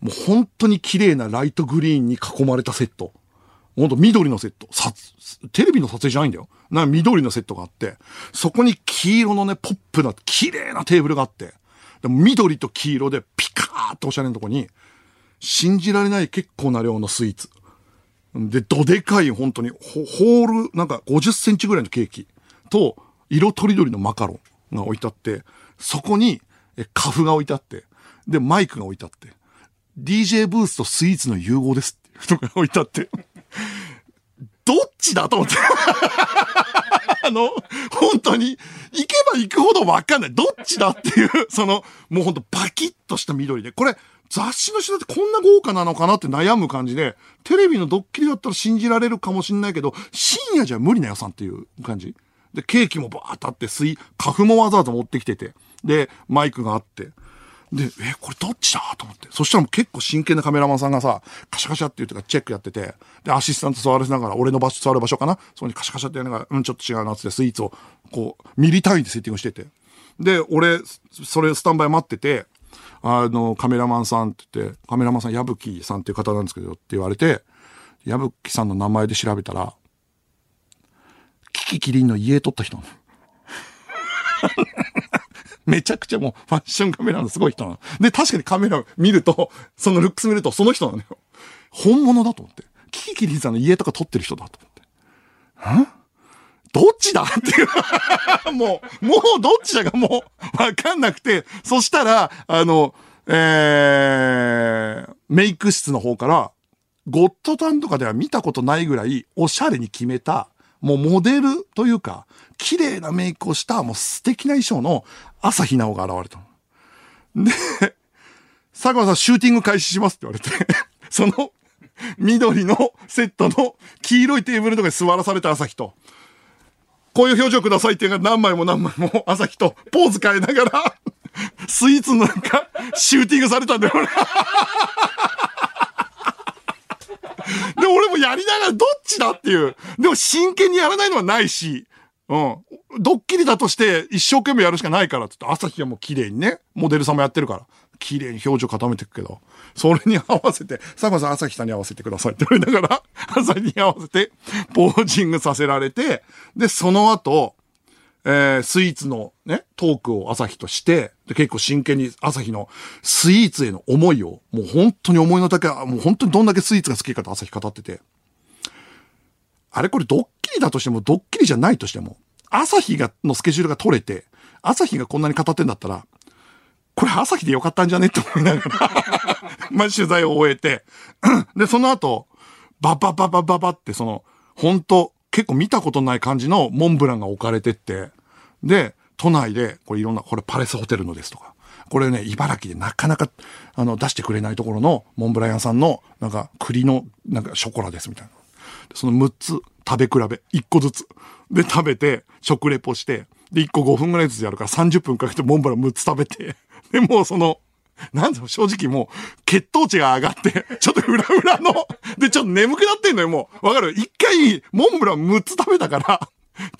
もう本当に綺麗なライトグリーンに囲まれたセット。ほんと緑のセット。さ、テレビの撮影じゃないんだよ。な、緑のセットがあって、そこに黄色のね、ポップな、綺麗なテーブルがあって、で緑と黄色でピカーっておしゃれなとこに、信じられない結構な量のスイーツ。で、どでかい本当に、ホール、なんか50センチぐらいのケーキと、色とりどりのマカロンが置いてあって、そこに、え、カフが置いてあって、で、マイクが置いてあって、DJ ブースとスイーツの融合ですっていうのが置いてあって、どっちだと思って。あの、本当に、行けば行くほどわかんない。どっちだっていう、その、もう本当パキッとした緑で。これ、雑誌の人だってこんな豪華なのかなって悩む感じで、テレビのドッキリだったら信じられるかもしんないけど、深夜じゃ無理な予算っていう感じ。で、ケーキもバーッとあって、水、カフもわざわざ持ってきてて、で、マイクがあって、で、え、これどっちだと思って。そしたらもう結構真剣なカメラマンさんがさ、カシャカシャって言うとかチェックやってて、で、アシスタント座らせながら、俺の場所、座る場所かな？そこにカシャカシャってやりながら、うん、ちょっと違うなってスイーツを、こう、ミリ単位でセッティングしてて。で、俺、それスタンバイ待ってて、あの、カメラマンさんって言って、カメラマンさん、矢吹さんっていう方なんですけどって言われて、矢吹さんの名前で調べたら、キキキリンの家撮った人。めちゃくちゃもうファッションカメラのすごい人なの。で、確かにカメラ見ると、そのルックス見るとその人なのよ。本物だと思って。キキキリンさんの家とか撮ってる人だと思って。んどっちだっていう。もう、もうどっちだかもうわかんなくて、そしたら、あの、えー、メイク室の方から、ゴッドタンとかでは見たことないぐらいおしゃれに決めた、もうモデルというか、綺麗なメイクをした、もう素敵な衣装の朝日奈央が現れたの。で、佐久間さんシューティング開始しますって言われて、その緑のセットの黄色いテーブルのとかに座らされた朝日と、こういう表情くださいっていうのが何枚も何枚も朝日とポーズ変えながら、スイーツのなんか、シューティングされたんだよ、俺。で、俺もやりながらどっちだっていう。でも真剣にやらないのはないし、うん。ドッキリだとして一生懸命やるしかないからってって、朝日はもう綺麗にね、モデルさんもやってるから、綺麗に表情固めていくけど、それに合わせて、佐久間さん朝日さんに合わせてくださいって言われながら、朝日に合わせて、ポージングさせられて、で、その後、えー、スイーツのね、トークを朝日として、で、結構真剣に朝日のスイーツへの思いを、もう本当に思いの丈、もう本当にどんだけスイーツが好きかと朝日語ってて、あれこれドッキリだとしても、ドッキリじゃないとしても、朝日が、のスケジュールが取れて、朝日がこんなに語ってんだったら、これ朝日でよかったんじゃねって思いながら、まあ取材を終えて、で、その後、ババババババって、その、本当結構見たことない感じのモンブランが置かれてって、で、都内で、これいろんな、これパレスホテルのですとか、これね、茨城でなかなか、あの、出してくれないところのモンブラン屋さんの、なんか、栗の、なんか、ショコラですみたいな。その6つ食べ比べ、1個ずつ。で、食べて、食レポして、で、1個5分ぐらいずつやるから30分かけてモンブラン6つ食べて、で、もうその、なんだろう、正直もう、血糖値が上がって、ちょっとフラフラの、で、ちょっと眠くなってんのよ、もう。わかる？一回、モンブラン6つ食べたから、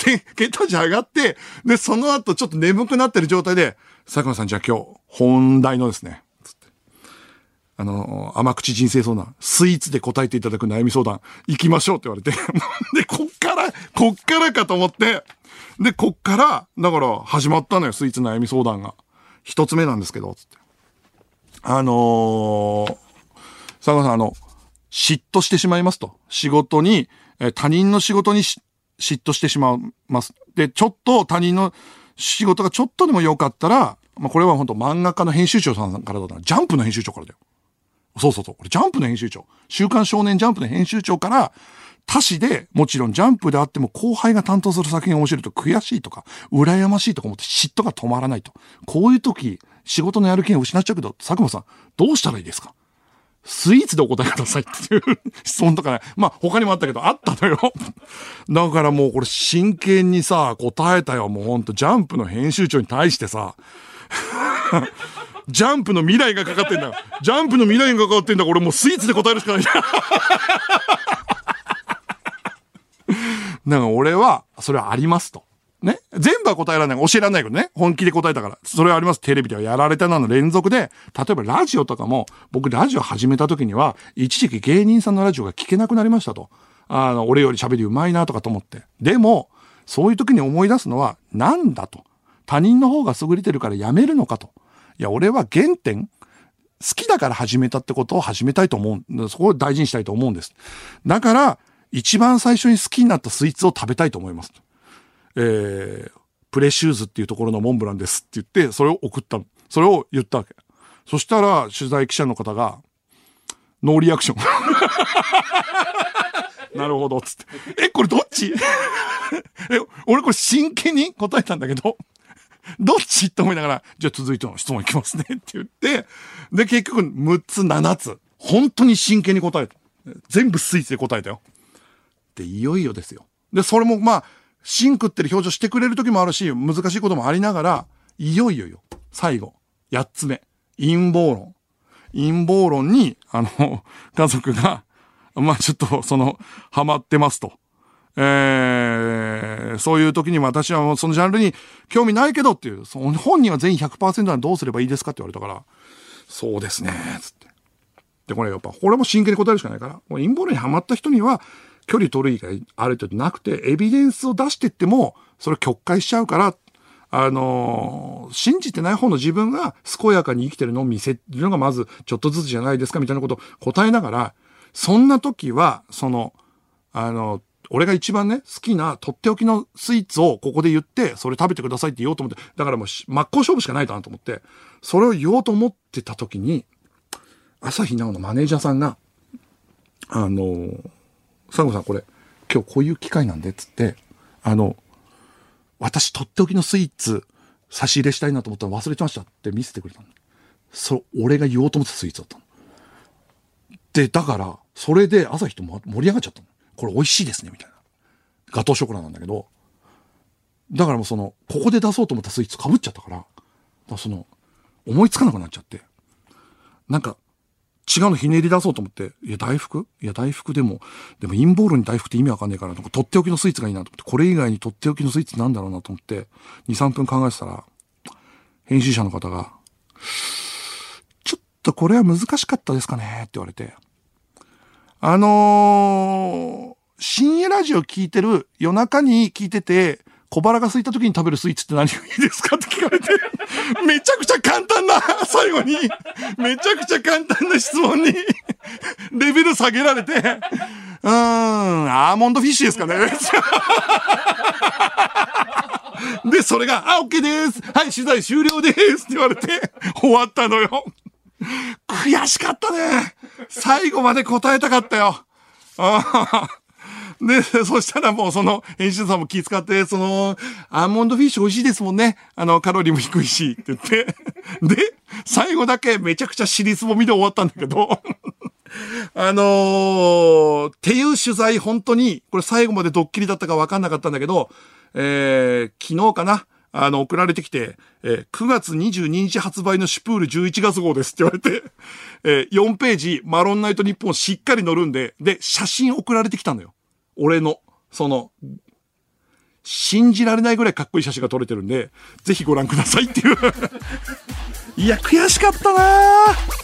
で、血糖値上がって、で、その後ちょっと眠くなってる状態で、佐久間さんじゃあ今日、本題のですね、つって。あの、甘口人生相談、スイーツで答えていただく悩み相談、行きましょうって言われて、で、こっから、こっからかと思って、で、こっから、だから始まったのよ、スイーツ悩み相談が。一つ目なんですけど、つって。あのー、佐賀さん、あの、嫉妬してしまいますと。仕事に、え他人の仕事に嫉妬してしまいます。で、ちょっと他人の仕事がちょっとでも良かったら、まあ、これは本当漫画家の編集長さんからだったジャンプの編集長からだよ。そうそうそう。これジャンプの編集長。週刊少年ジャンプの編集長から、他誌で、もちろんジャンプであっても後輩が担当する作品が面白いと悔しいとか、羨ましいとか思って嫉妬が止まらないと。こういう時、仕事のやる気を失っちゃうけど、佐久間さん、どうしたらいいですか？スイーツでお答えくださいっていう質問とかね。まあ他にもあったけど、あったのよ。だからもうこれ真剣にさ、答えたよ。もうほんとジャンプの編集長に対してさ、ジャンプの未来がかかってんだよ。ジャンプの未来がかかってんだから俺もうスイーツで答えるしかない じゃん。だか俺は、それはありますと。ね。全部は答えられない。教えられないけどね。本気で答えたから。それはあります。テレビではやられたなの連続で、例えばラジオとかも、僕ラジオ始めた時には、一時期芸人さんのラジオが聞けなくなりましたと。あの、俺より喋りうまいなとかと思って。でも、そういう時に思い出すのは、なんだと。他人の方が優れてるからやめるのかと。いや、俺は原点、好きだから始めたってことを始めたいと思う。そこを大事にしたいと思うんです。だから、一番最初に好きになったスイーツを食べたいと思います。えー、プレシューズっていうところのモンブランですって言って、それを送った。それを言ったわけ。そしたら、取材記者の方が、ノーリアクション。なるほど、つって。え、これどっち？え、俺これ真剣に答えたんだけど、どっち？って思いながら、じゃあ続いての質問いきますねって言って、で、結局6つ7つ、本当に真剣に答えた。全部スイーツで答えたよ。で、いよいよですよ。で、それもまあ、芯食ってる表情してくれる時もあるし、難しいこともありながら、いよいよよ。最後。8つ目。陰謀論。陰謀論に、あの、家族が、まあちょっと、その、ハマってますと。えー、そういう時に私はもうそのジャンルに興味ないけどっていう、その本人は全員100%ならどうすればいいですかって言われたから、そうですね、つって。で、これやっぱ、これも真剣に答えるしかないから、陰謀論にハマった人には、距離取る以外ある程度なくて、エビデンスを出してっても、それを曲解しちゃうから、あのー信じてない方の自分が健やかに生きてるのを見せるのがまずちょっとずつじゃないですかみたいなことを答えながら、そんな時は、その、あの、俺が一番ね、好きなとっておきのスイーツをここで言って、それ食べてくださいって言おうと思って、だからもう真っ向勝負しかないかなと思って、それを言おうと思ってた時に、朝日奈央のマネージャーさんが、あの、サンゴさんこれ、今日こういう機会なんで、つって、あの、私とっておきのスイーツ差し入れしたいなと思ったら忘れてましたって見せてくれたの。それ、俺が言おうと思ったスイーツだったの。で、だから、それで朝日と盛り上がっちゃったの。これ美味しいですね、みたいな。ガトーショコラなんだけど、だからもうその、ここで出そうと思ったスイーツ被っちゃったから、だからその、思いつかなくなっちゃって、なんか、違うのひねり出そうと思って、いや、大福？いや、大福でも、でも陰謀論に大福って意味わかんねえから、なんかとっておきのスイーツがいいなと思って、これ以外にとっておきのスイーツなんだろうなと思って、2、3分考えてたら、編集者の方が、ちょっとこれは難しかったですかねって言われて、あのー深夜ラジオ聞いてる、夜中に聞いてて、小腹が空いた時に食べるスイーツって何がいいですかって聞かれて、めちゃくちゃ簡単な、最後に、めちゃくちゃ簡単な質問に、レベル下げられて、うーん、アーモンドフィッシュですかね。で、それが、あ、OK です。はい、取材終了です。って言われて、終わったのよ。悔しかったね。最後まで答えたかったよ。あで、そしたらもうその編集さんも気遣って、その、アーモンドフィッシュ美味しいですもんね。あの、カロリーも低いし、って言って。で、最後だけめちゃくちゃ尻すぼみで終わったんだけど、あのー、っていう取材本当に、これ最後までドッキリだったか分かんなかったんだけど、えー、昨日かなあの、送られてきて、えー9月22日発売のシュプール11月号ですって言われて、えー4ページ、マロンナイト日本しっかり載るんで、で、写真送られてきたのよ。俺の、その、信じられないぐらいかっこいい写真が撮れてるんで、ぜひご覧くださいっていう。いや、悔しかったなぁ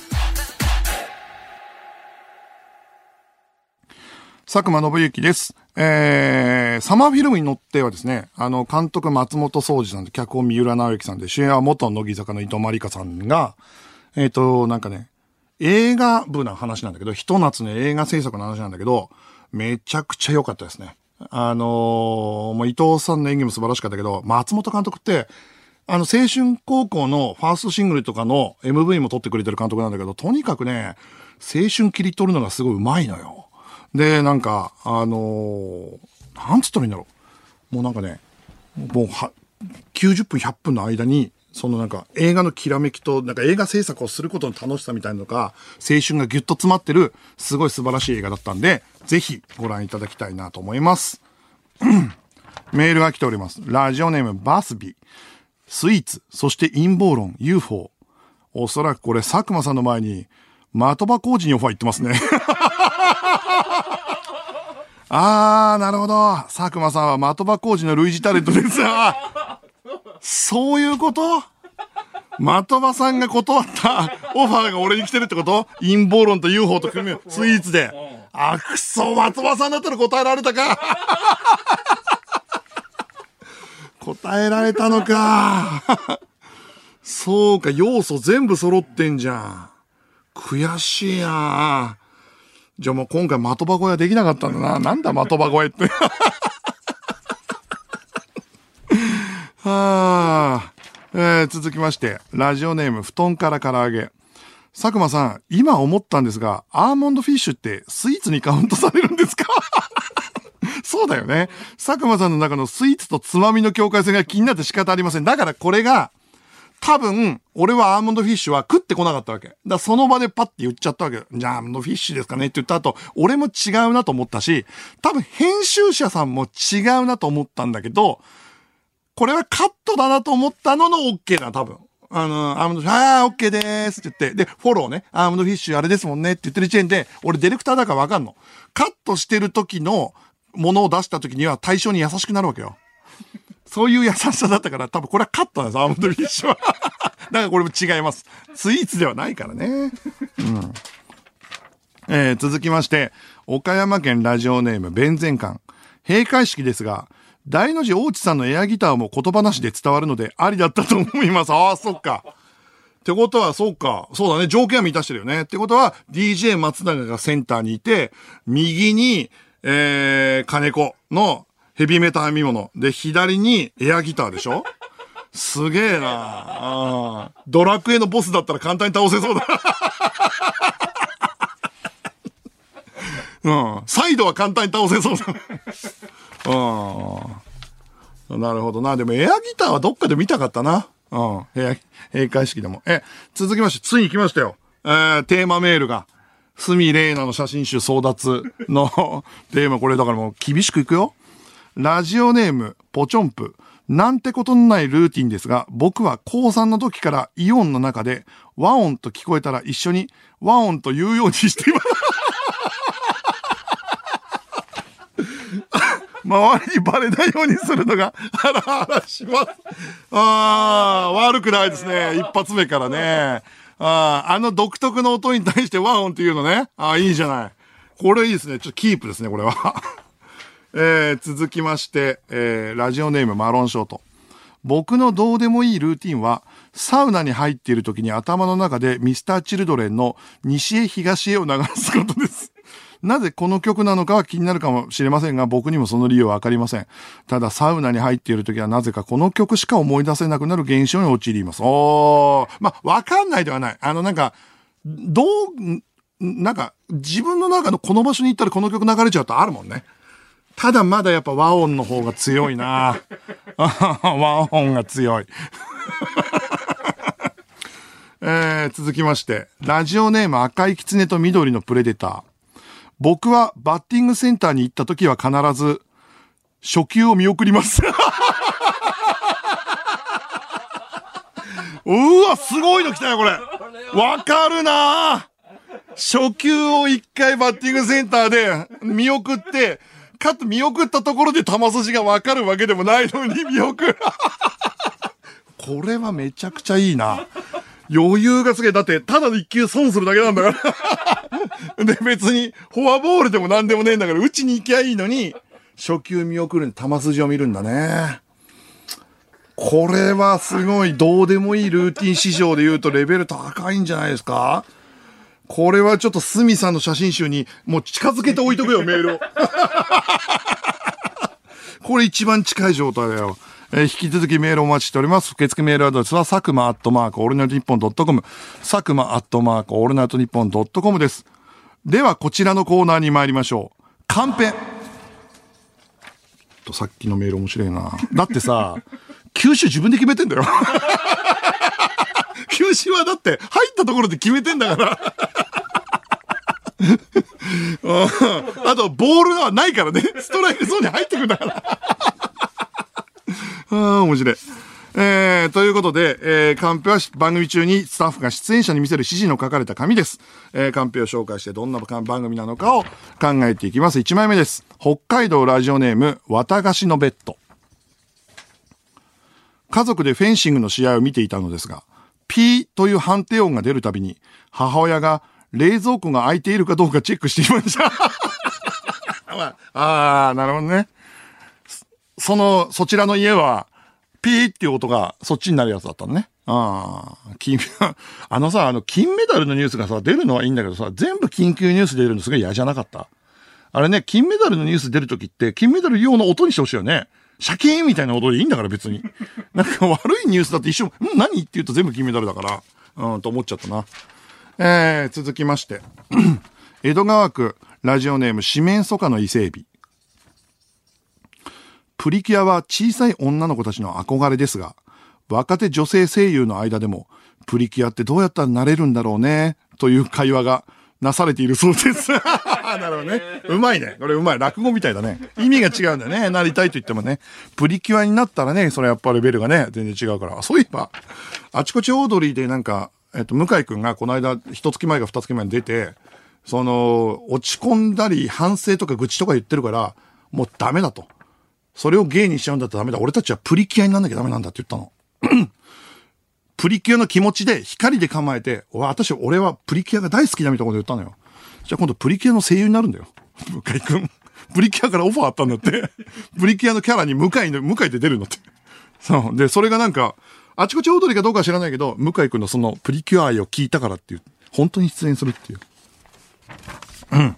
佐久間信之です。えー、サマーフィルムに乗ってはですね、あの、監督松本総司さんで、脚本三浦直之さんで、主演は元乃木坂の伊藤まりかさんが、えっ、と、なんかね、映画部な話なんだけど、ひと夏の映画制作の話なんだけど、めちゃくちゃ良かったですね。あのーもう伊藤さんの演技も素晴らしかったけど、松本監督って、あの、青春高校のファーストシングルとかの MV も撮ってくれてる監督なんだけど、とにかくね、青春切り取るのがすごいうまいのよ。で、なんか、あのーなんつったらいいんだろう。もうなんかね、もうは、90分、100分の間に、そのなんか映画のきらめきと、なんか映画制作をすることの楽しさみたいなのが、青春がギュッと詰まってる、すごい素晴らしい映画だったんで、ぜひご覧いただきたいなと思います。メールが来ております。ラジオネームバスビ。スイーツ、そして陰謀論、UFO。おそらくこれ佐久間さんの前に、的場工事にオファー行ってますね。あー、なるほど。佐久間さんは的場工事の類似タレントです。そういうこと？的場さんが断ったオファーが俺に来てるってこと？陰謀論と UFO と組みスイーツで。あ、くそ、的場さんだったら答えられたか。答えられたのか。そうか、要素全部揃ってんじゃん。悔しいなじゃあもう今回的場小屋できなかったんだな。なんだ的場小屋って。はあ、えー続きまして、ラジオネーム、布団から唐揚げ。佐久間さん、今思ったんですが、アーモンドフィッシュってスイーツにカウントされるんですか？そうだよね。佐久間さんの中のスイーツとつまみの境界線が気になって仕方ありません。だからこれが、多分、俺はアーモンドフィッシュは食ってこなかったわけ。だからその場でパッて言っちゃったわけ。じゃあアーモンドフィッシュですかねって言った後、俺も違うなと思ったし、多分編集者さんも違うなと思ったんだけど、これはカットだなと思ったのの OK だ、多分。あの、アーモンドフィッシュ、ああ、OK でーすって言って、で、フォローね、アーモンドフィッシュあれですもんねって言ってる時点で、俺ディレクターだからわかんの。カットしてる時のものを出した時には対象に優しくなるわけよ。そういう優しさだったから、多分これはカットなんです、アーモンドフィッシュは。だからこれも違います。スイーツではないからね。うん。えー続きまして、岡山県ラジオネーム、弁前館。閉会式ですが、大の字大地さんのエアギターも言葉なしで伝わるので、ありだったと思います。ああ、そっか。ってことは、そうか。そうだね。条件は満たしてるよね。ってことは、DJ 松永がセンターにいて、右に、えー、金子のヘビメタ編み物。で、左にエアギターでしょ？すげえなあドラクエのボスだったら簡単に倒せそうだ。うん。サイドは簡単に倒せそうだ。うん。なるほどな。でもエアギターはどっかで見たかったな。うん。エア、閉会式でも。え、続きまして、ついに来ましたよ。えー、テーマメールが。スミレイナの写真集争奪の テーマ、これだからもう厳しくいくよ。ラジオネーム、ポチョンプ。なんてことのないルーティンですが、僕は高3の時からイオンの中で和音と聞こえたら一緒に和音と言うようにしています。周りにバレないようにするのがハラハラします。ああ、悪くないですね。一発目からね。ああ、あの独特の音に対して和音っていうのね。ああ、いいじゃない。これいいですね。ちょっとキープですね、これは。えー続きまして、えーラジオネームマロンショート。僕のどうでもいいルーティンは、サウナに入っている時に頭の中でミスターチルドレンの西へ東へを流すことです。なぜこの曲なのかは気になるかもしれませんが、僕にもその理由はわかりません。ただ、サウナに入っている時はなぜかこの曲しか思い出せなくなる現象に陥ります。おー。まあ、わかんないではない。あの、なんか、どう、なんか、自分の中のこの場所に行ったらこの曲流れちゃうとあるもんね。ただまだやっぱ和音の方が強いな 和音が強い。えー、続きまして、ラジオネーム赤い狐と緑のプレデター。僕はバッティングセンターに行った時は必ず、初球を見送ります。うわ、すごいの来たよ、これ。わかるな初球を一回バッティングセンターで見送って、かつ見送ったところで球筋がわかるわけでもないのに見送る。これはめちゃくちゃいいな。余裕がすげえ。だって、ただの一球損するだけなんだから。で、別に、フォアボールでも何でもねえんだから、打ちに行きゃいいのに、初球見送るに球筋を見るんだね。これはすごい、どうでもいいルーティン市場で言うとレベル高いんじゃないですかこれはちょっとスミさんの写真集にもう近づけておいとくよ、メールを。これ一番近い状態だよ。えー引き続きメールお待ちしております。受付メールアドレスは、佐久間アットマークオールナイトニッポンドットコム、佐久間アットマークオールナイトニッポンドットコムです。では、こちらのコーナーに参りましょう。カンペとさっきのメール面白いな。だってさ、球種自分で決めてんだよ。球種はだって入ったところで決めてんだから。あと、ボールはないからね。ストライクゾーンに入ってくんだから。ああ、面白い。えー、ということで、えー、カンペは番組中にスタッフが出演者に見せる指示の書かれた紙です。えー、カンペを紹介してどんな番組なのかを考えていきます。1枚目です。北海道ラジオネーム、綿菓子のベッド。家族でフェンシングの試合を見ていたのですが、ピーという判定音が出るたびに、母親が冷蔵庫が開いているかどうかチェックしていました。あ、あなるほどね。その、そちらの家は、ピーっていう音がそっちになるやつだったのね。ああ、金、あのさ、あの、金メダルのニュースがさ、出るのはいいんだけどさ、全部緊急ニュース出るのすごい嫌じゃなかった？あれね、金メダルのニュース出るときって、金メダル用の音にしてほしいよね。シャキーンみたいな音でいいんだから別に。なんか悪いニュースだって一緒、ん何って言うと全部金メダルだから、うん、と思っちゃったな。えー、続きまして。江戸川区、ラジオネーム、四面楚歌の伊勢海老。プリキュアは小さい女の子たちの憧れですが、若手女性声優の間でも、プリキュアってどうやったらなれるんだろうね、という会話がなされているそうです。なるほどね。うまいね。これうまい。落語みたいだね。意味が違うんだよね。なりたいと言ってもね。プリキュアになったらね、それやっぱレベルがね、全然違うから。そういえば、あちこちオードリーでなんか、えっと、向井くんがこの間、一月前か二月前に出て、その、落ち込んだり、反省とか愚痴とか言ってるから、もうダメだと。それを芸にしちゃうんだったらダメだ。俺たちはプリキュアになんなきゃダメなんだって言ったの。プリキュアの気持ちで光で構えて、私、俺はプリキュアが大好きだみたいなこと言ったのよ。じゃあ今度プリキュアの声優になるんだよ。向井くん。プリキュアからオファーあったんだって。プリキュアのキャラに向井の、向井で出るんだって。そう。で、それがなんか、あちこち踊りかどうかは知らないけど、向井くんのそのプリキュア愛を聞いたからっていう、本当に出演するっていう。うん。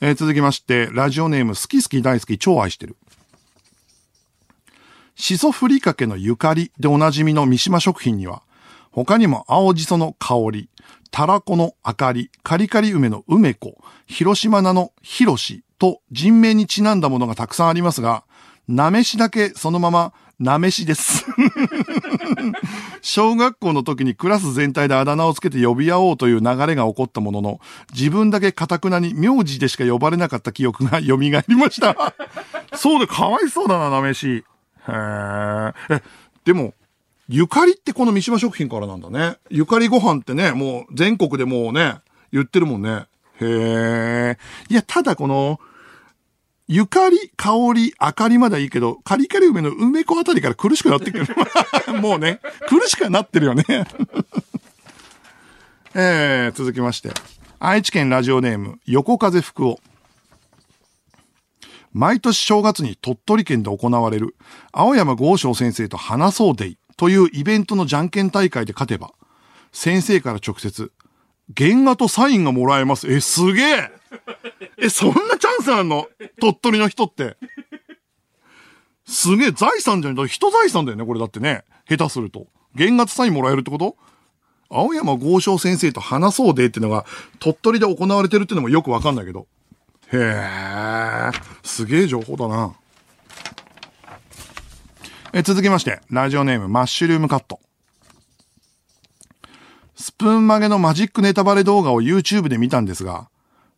えー続きまして、ラジオネーム、好き好き大好き超愛してる。しそふりかけのゆかりでおなじみの三島食品には、他にも青じその香り、たらこの明かり、カリカリ梅の梅子、広島菜のひろしと人名にちなんだものがたくさんありますが、なめしだけそのままなめしです。小学校の時にクラス全体であだ名をつけて呼び合おうという流れが起こったものの、自分だけカタクナに名字でしか呼ばれなかった記憶が蘇りました。そうで、かわいそうだな、なめし。へえ、でも、ゆかりってこの三島食品からなんだね。ゆかりご飯ってね、もう全国でもうね、言ってるもんね。へえ。いや、ただこの、ゆかり、香り、明かりまだいいけど、カリカリ梅の梅子あたりから苦しくなってくる。もうね、苦しくなってるよね。えー、続きまして。愛知県ラジオネーム、横風福夫。毎年正月に鳥取県で行われる、青山豪昌先生と話そうデイというイベントのじゃんけん大会で勝てば、先生から直接、原画とサインがもらえます。え、すげええ、そんなチャンスあんの？鳥取の人って。すげえ、財産じゃん。だって人財産だよね、これだってね。下手すると。原画とサインもらえるってこと？青山豪昌先生と話そうでってのが、鳥取で行われてるってのもよくわかんないけど。へえ、すげえ情報だな。え、続きまして、ラジオネーム、マッシュルームカット。スプーン曲げのマジックネタバレ動画を YouTube で見たんですが、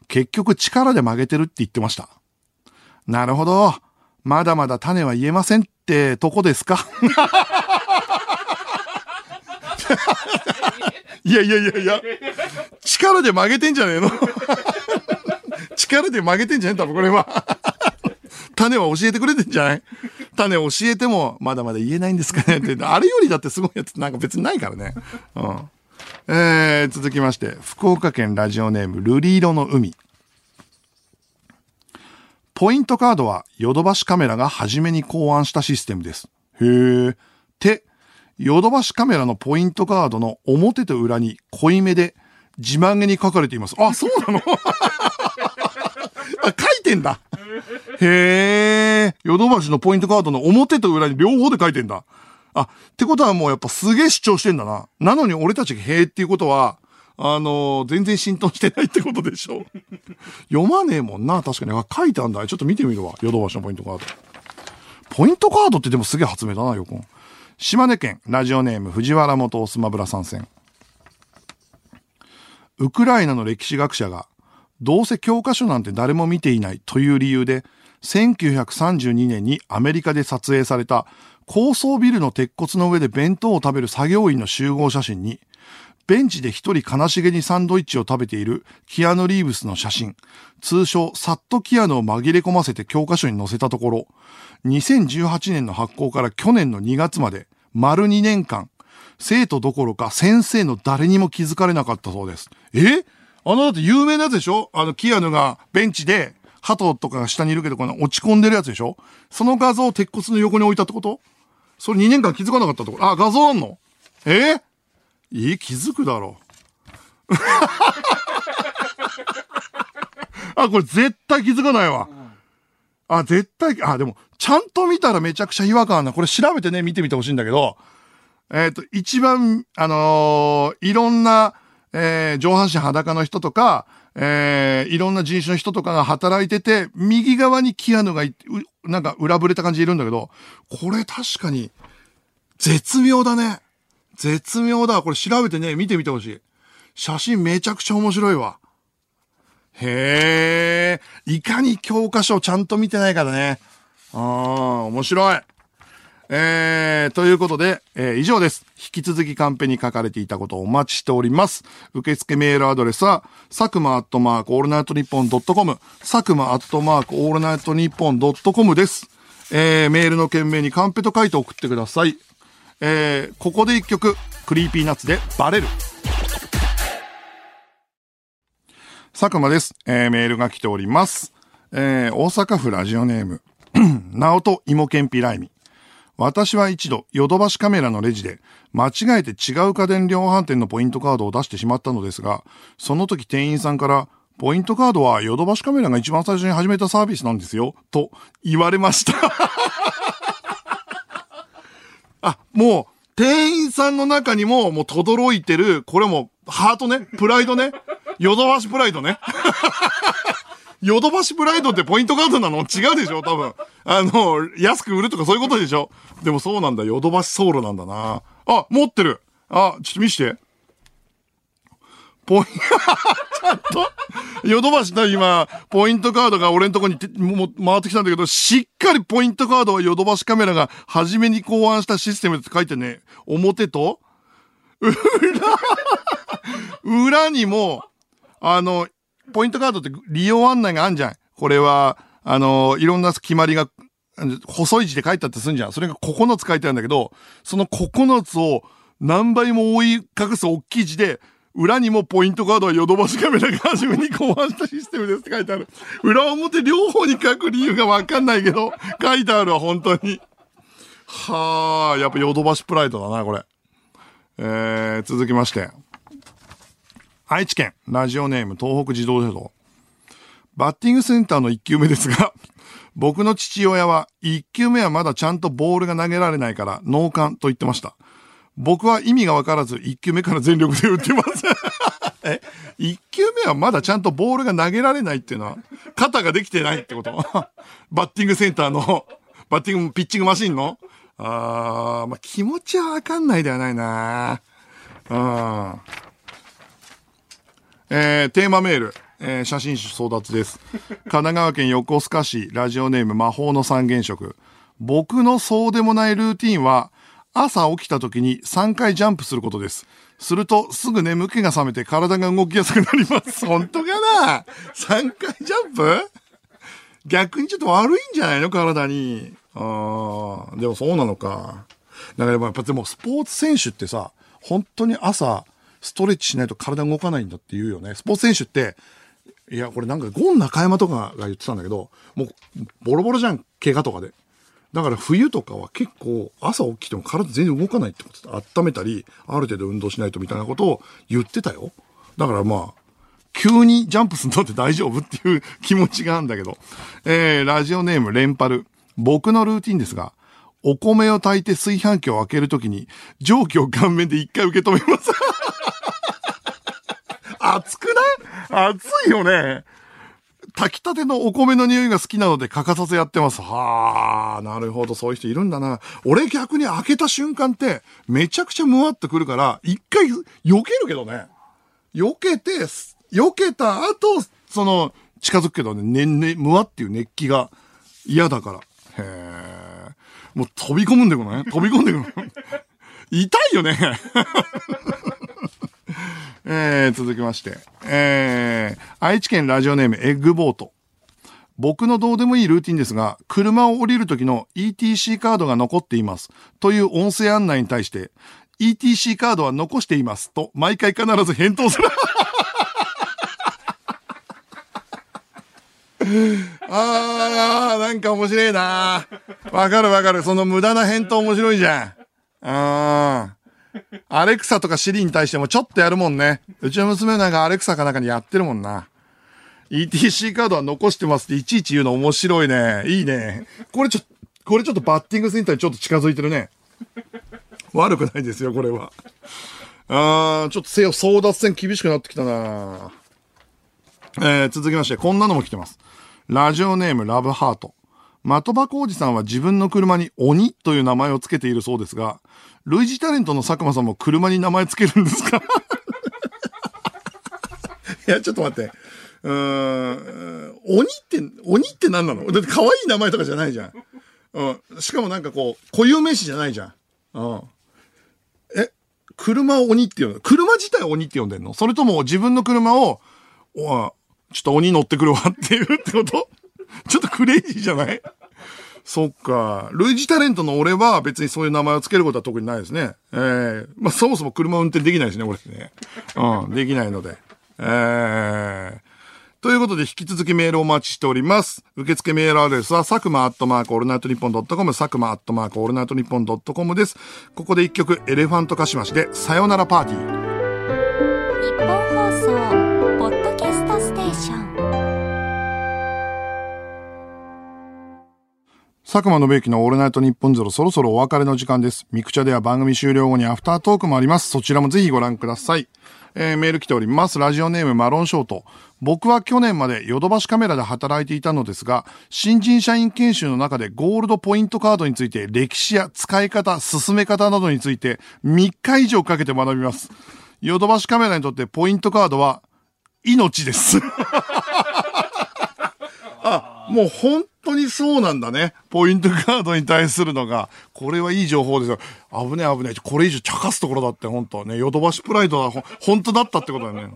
結局力で曲げてるって言ってました。なるほど。まだまだ種は言えませんってとこですか？いやいやいやいや、力で曲げてんじゃねえの？力で曲げてんじゃねえ多分これは。種は教えてくれてんじゃない？種を教えても、まだまだ言えないんですかねって。あれよりだってすごいやつなんか別にないからね。うん。えー、続きまして、福岡県ラジオネーム、ルリ色の海。ポイントカードはヨドバシカメラが初めに考案したシステムです。へー。て、ヨドバシカメラのポイントカードの表と裏に濃いめで自慢げに書かれています。あ、そうなの？あ、書いてんだ。へえ。ヨドバシのポイントカードの表と裏に両方で書いてんだ。あ、ってことはもうやっぱすげえ主張してんだな。なのに俺たちがへえっていうことは、あのー全然浸透してないってことでしょ。読まねえもんな、確かに。あ、書いてあんだ。ちょっと見てみるわ。ヨドバシのポイントカード。ポイントカードってでもすげえ発明だな、よくん。島根県ラジオネーム藤原元スマブラ参戦。ウクライナの歴史学者が、どうせ教科書なんて誰も見ていないという理由で、1932年にアメリカで撮影された高層ビルの鉄骨の上で弁当を食べる作業員の集合写真に、ベンチで一人悲しげにサンドイッチを食べているキアヌ・リーブスの写真、通称サットキアヌを紛れ込ませて教科書に載せたところ、2018年の発行から去年の2月まで、丸2年間、生徒どころか先生の誰にも気づかれなかったそうです。え？あのだって有名なやつでしょ？あのキアヌがベンチで、鳩とかが下にいるけど、この落ち込んでるやつでしょ？その画像を鉄骨の横に置いたってこと？それ2年間気づかなかったところ。あ、画像あんの？え？いい気づくだろう。あ、これ絶対気づかないわ。あ、絶対、あ、でも、ちゃんと見たらめちゃくちゃ違和感あるな。これ調べてね、見てみてほしいんだけど、えっ、と、一番、あのーいろんな、えー上半身裸の人とか、えーいろんな人種の人とかが働いてて、右側にキアヌがい、なんか裏ぶれた感じいるんだけど、これ確かに、絶妙だね。絶妙だ。これ調べてね、見てみてほしい。写真めちゃくちゃ面白いわ。へえ、いかに教科書をちゃんと見てないからね。ああ、面白い。えー、ということで、えー以上です。引き続きカンペに書かれていたことをお待ちしております。受付メールアドレスは、佐久間アットマークオールナイトニッポンドットコム、佐久間アットマークオールナイトニッポンドットコムです。えー、メールの件名にカンペと書いて送ってください。えー、ここで一曲、 Creepy Nuts でバレる。佐久間です。えー、メールが来ております。えー、大阪府ラジオネーム、直人芋けんぴライミ。私は一度、ヨドバシカメラのレジで、間違えて違う家電量販店のポイントカードを出してしまったのですが、その時店員さんから、ポイントカードはヨドバシカメラが一番最初に始めたサービスなんですよ、と言われました。あ、もう、店員さんの中にも、もう、轟いてる、これも、ハートね、プライドね、ヨドバシプライドね。ヨドバシプライドってポイントカードなの？違うでしょ？多分。あの、安く売るとかそういうことでしょ？でもそうなんだ。ヨドバシソウルなんだな。あ、持ってる。あ、ちょっと見して。ポイント、ちゃんと、ヨドバシだ、今、ポイントカードが俺のとこにもも回ってきたんだけど、しっかりポイントカードはヨドバシカメラが初めに考案したシステムって書いてね、表と、裏、裏にも、あの、ポイントカードって利用案内があんじゃん。これは、あの、いろんな決まりが、細い字で書いてあってすんじゃん。それが9つ書いてあるんだけど、その9つを何倍も覆い隠す大きい字で、裏にもポイントカードはヨドバシカメラが初めに考案したシステムですって書いてある。裏表両方に書く理由がわかんないけど、書いてあるわ、本当に。はあ、やっぱヨドバシプライドだな、これ。えー、続きまして。愛知県、ラジオネーム、東北自動車道。バッティングセンターの1球目ですが、僕の父親は1球目はまだちゃんとボールが投げられないから脳幹と言ってました。僕は意味がわからず1球目から全力で打ってます。え、1球目はまだちゃんとボールが投げられないっていうのは、肩ができてないってこと？バッティングセンターの、バッティング、ピッチングマシンの？あー、まあ、気持ちはわかんないではないなうん。えー、テーマメール、えー写真集争奪です。神奈川県横須賀市、ラジオネーム魔法の三原色。僕のそうでもないルーティンは、朝起きた時に3回ジャンプすることです。すると、すぐ眠気が覚めて体が動きやすくなります。本当かな ?3 回ジャンプ？逆にちょっと悪いんじゃないの？体に。ああ、でもそうなのか。だからやっぱでもスポーツ選手ってさ、本当に朝、ストレッチしないと体動かないんだって言うよね。スポーツ選手って、いや、これなんかゴン中山とかが言ってたんだけど、もうボロボロじゃん、怪我とかで。だから冬とかは結構朝起きても体全然動かないってことで温めたり、ある程度運動しないとみたいなことを言ってたよ。だからまあ、急にジャンプするのって大丈夫っていう気持ちがあるんだけど。えー、ラジオネームレンパル。僕のルーティンですが、お米を炊いて炊飯器を開けるときに、蒸気を顔面で一回受け止めます。熱くない？熱いよね。炊きたてのお米の匂いが好きなので欠かさずやってます。はあ、なるほど、そういう人いるんだな。俺逆に開けた瞬間って、めちゃくちゃムワってくるから、一回避けるけどね。避けて、避けた後、その、近づくけどね、ね、ね、ムワっていう熱気が嫌だから。へえ。もう飛び込むんでこない飛び込んでくる。痛いよね。えー、続きまして。えー、愛知県ラジオネームエッグボート。僕のどうでもいいルーティンですが、車を降りる時の ETC カードが残っています。という音声案内に対して、ETC カードは残しています。と、毎回必ず返答する。あー、なんか面白いなわかるわかる。その無駄な返答面白いじゃん。あー。アレクサとかシリに対してもちょっとやるもんね。うちの娘なんかアレクサかなんかにやってるもんな。ETC カードは残してますっていちいち言うの面白いね。いいね。これちょ、これちょっとバッティングセンターにちょっと近づいてるね。悪くないですよ、これは。あー、ちょっとせよ、争奪戦厳しくなってきたなえー、続きまして、こんなのも来てます。ラジオネームラブハート。的場浩二さんは自分の車に鬼という名前を付けているそうですが、類似タレントの佐久間さんも車に名前付けるんですか？いや、ちょっと待って。うーん、鬼って、鬼って何なの？だって可愛い名前とかじゃないじゃん。うん。しかもなんかこう、固有名詞じゃないじゃん。うん。え、車を鬼って呼んで車自体を鬼って呼んでんの？それとも自分の車を、おちょっと鬼乗ってくるわっていうってこと？ちょっとクレイジーじゃない？そっか。類似タレントの俺は別にそういう名前を付けることは特にないですね。ええまあそもそも車運転できないしね、俺ね。うん、できないので。ええということで、引き続きメールをお待ちしております。受付メールアドレスは、佐久間アットマークオールナイトニッポンドットコム、佐久間アットマークオールナイトニッポンドットコムです。ここで一曲、エレファントカシマシで、さよならパーティー。日本放送佐久間信之のオールナイトニッポンゼロそろそろお別れの時間です。ミクチャでは番組終了後にアフタートークもあります。そちらもぜひご覧ください。えーメール来ております。ラジオネームマロンショート。僕は去年までヨドバシカメラで働いていたのですが、新人社員研修の中でゴールドポイントカードについて歴史や使い方、進め方などについて3日以上かけて学びます。ヨドバシカメラにとってポイントカードは命です。もう本当にそうなんだね。ポイントカードに対するのが。これはいい情報ですよ。危ねえ危ねえ。これ以上茶化すところだって本当ね。ヨドバシプライドは本当だったってことだよね。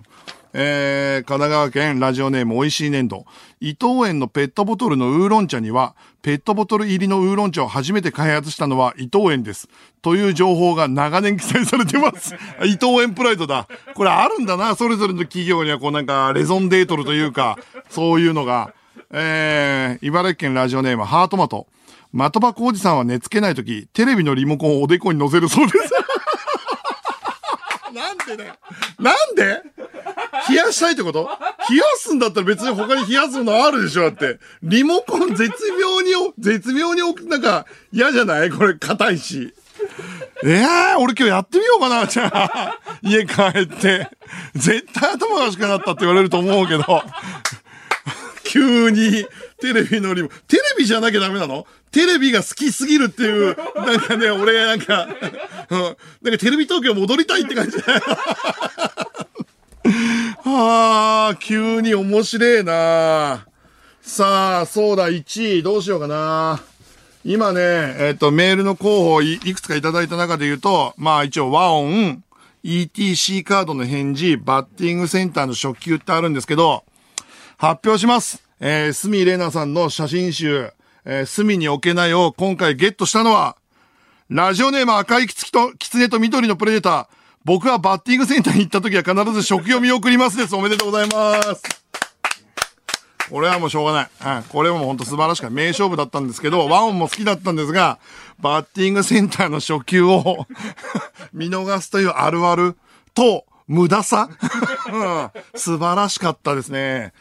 えー、神奈川県ラジオネーム美味しい粘土。伊藤園のペットボトルのウーロン茶には、ペットボトル入りのウーロン茶を初めて開発したのは伊藤園です。という情報が長年記載されてます。伊藤園プライドだ。これあるんだな。それぞれの企業にはこうなんか、レゾンデートルというか、そういうのが。えー、茨城県ラジオネームハートマト。的場浩二さんは寝つけないとき、テレビのリモコンをおでこに乗せるそうです。なんでだよ。なんで？冷やしたいってこと？冷やすんだったら別に他に冷やすのあるでしょだって。リモコン絶妙にお、絶妙に置く、なんか嫌じゃない？これ硬いし。ええー、俺今日やってみようかな、じゃあ。家帰って。絶対頭がおかしくなったって言われると思うけど。急にテレビのリモ、テレビじゃなきゃダメなの？テレビが好きすぎるっていう、なんかね、俺がなんか、なんかテレビ東京戻りたいって感じだよ。は あ、急に面白いなさあ、そうだ、1位、どうしようかな。今ね、えっ、と、メールの候補いいくつかいただいた中で言うと、まあ一応和音、ETC カードの返事、バッティングセンターの初級ってあるんですけど、発表します。えー、スミレナさんの写真集、えー、隅に置けないを今回ゲットしたのは、ラジオネーム赤いキツキと、キツネと緑のプレデター。僕はバッティングセンターに行った時は必ず食用見送りますです。おめでとうございます。これはもうしょうがない。うん、これもう本当素晴らしかった。名勝負だったんですけど、ワンオンも好きだったんですが、バッティングセンターの初球を 見逃すというあるあると、無駄さ、うん、素晴らしかったですね。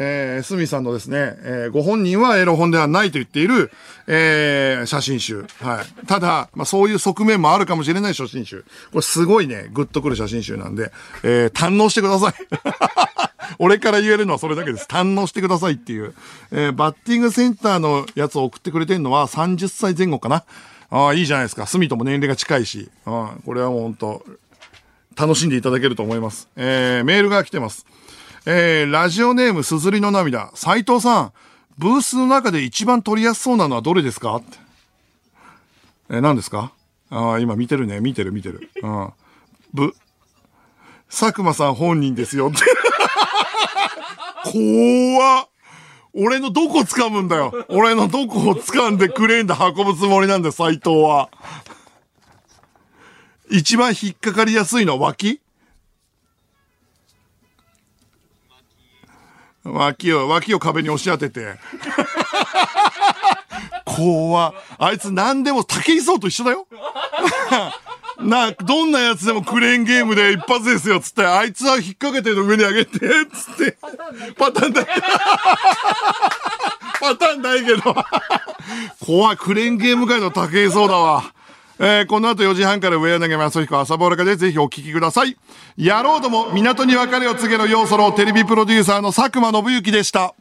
えー、スミさんのですね、えーご本人はエロ本ではないと言っている、えー写真集。はい。ただ、まあそういう側面もあるかもしれない写真集。これすごいね、グッとくる写真集なんで、えー堪能してください。俺から言えるのはそれだけです。堪能してくださいっていう。えーバッティングセンターのやつを送ってくれてるのは30歳前後かな。ああ、いいじゃないですか。隅とも年齢が近いし。ああこれはもう本当楽しんでいただけると思います。えー、メールが来てます。えー、ラジオネームすずりの涙。斉藤さん、ブースの中で一番取りやすそうなのはどれですか？って。えー、何ですか？ああ、今見てるね。見てる見てる。うん。ぶ、佐久間さん本人ですよって。怖。俺のどこ掴むんだよ。俺のどこを掴んでクレーンで運ぶつもりなんだよ、斎藤は。一番引っかかりやすいのは脇？脇を、脇を壁に押し当てて。怖っあいつ何でも竹井壮と一緒だよ。な、どんなやつでもクレーンゲームで一発ですよ、つって、あいつは引っ掛けてるの上に上げて、つって。パターンだ。パターンないけど。怖い、クレーンゲーム界の竹井壮だわ。えー、この後4時半から上柳正彦朝ぼらかでぜひお聞きください。やろうども、港に別れを告げの要素のテレビプロデューサーの佐久間信之でした。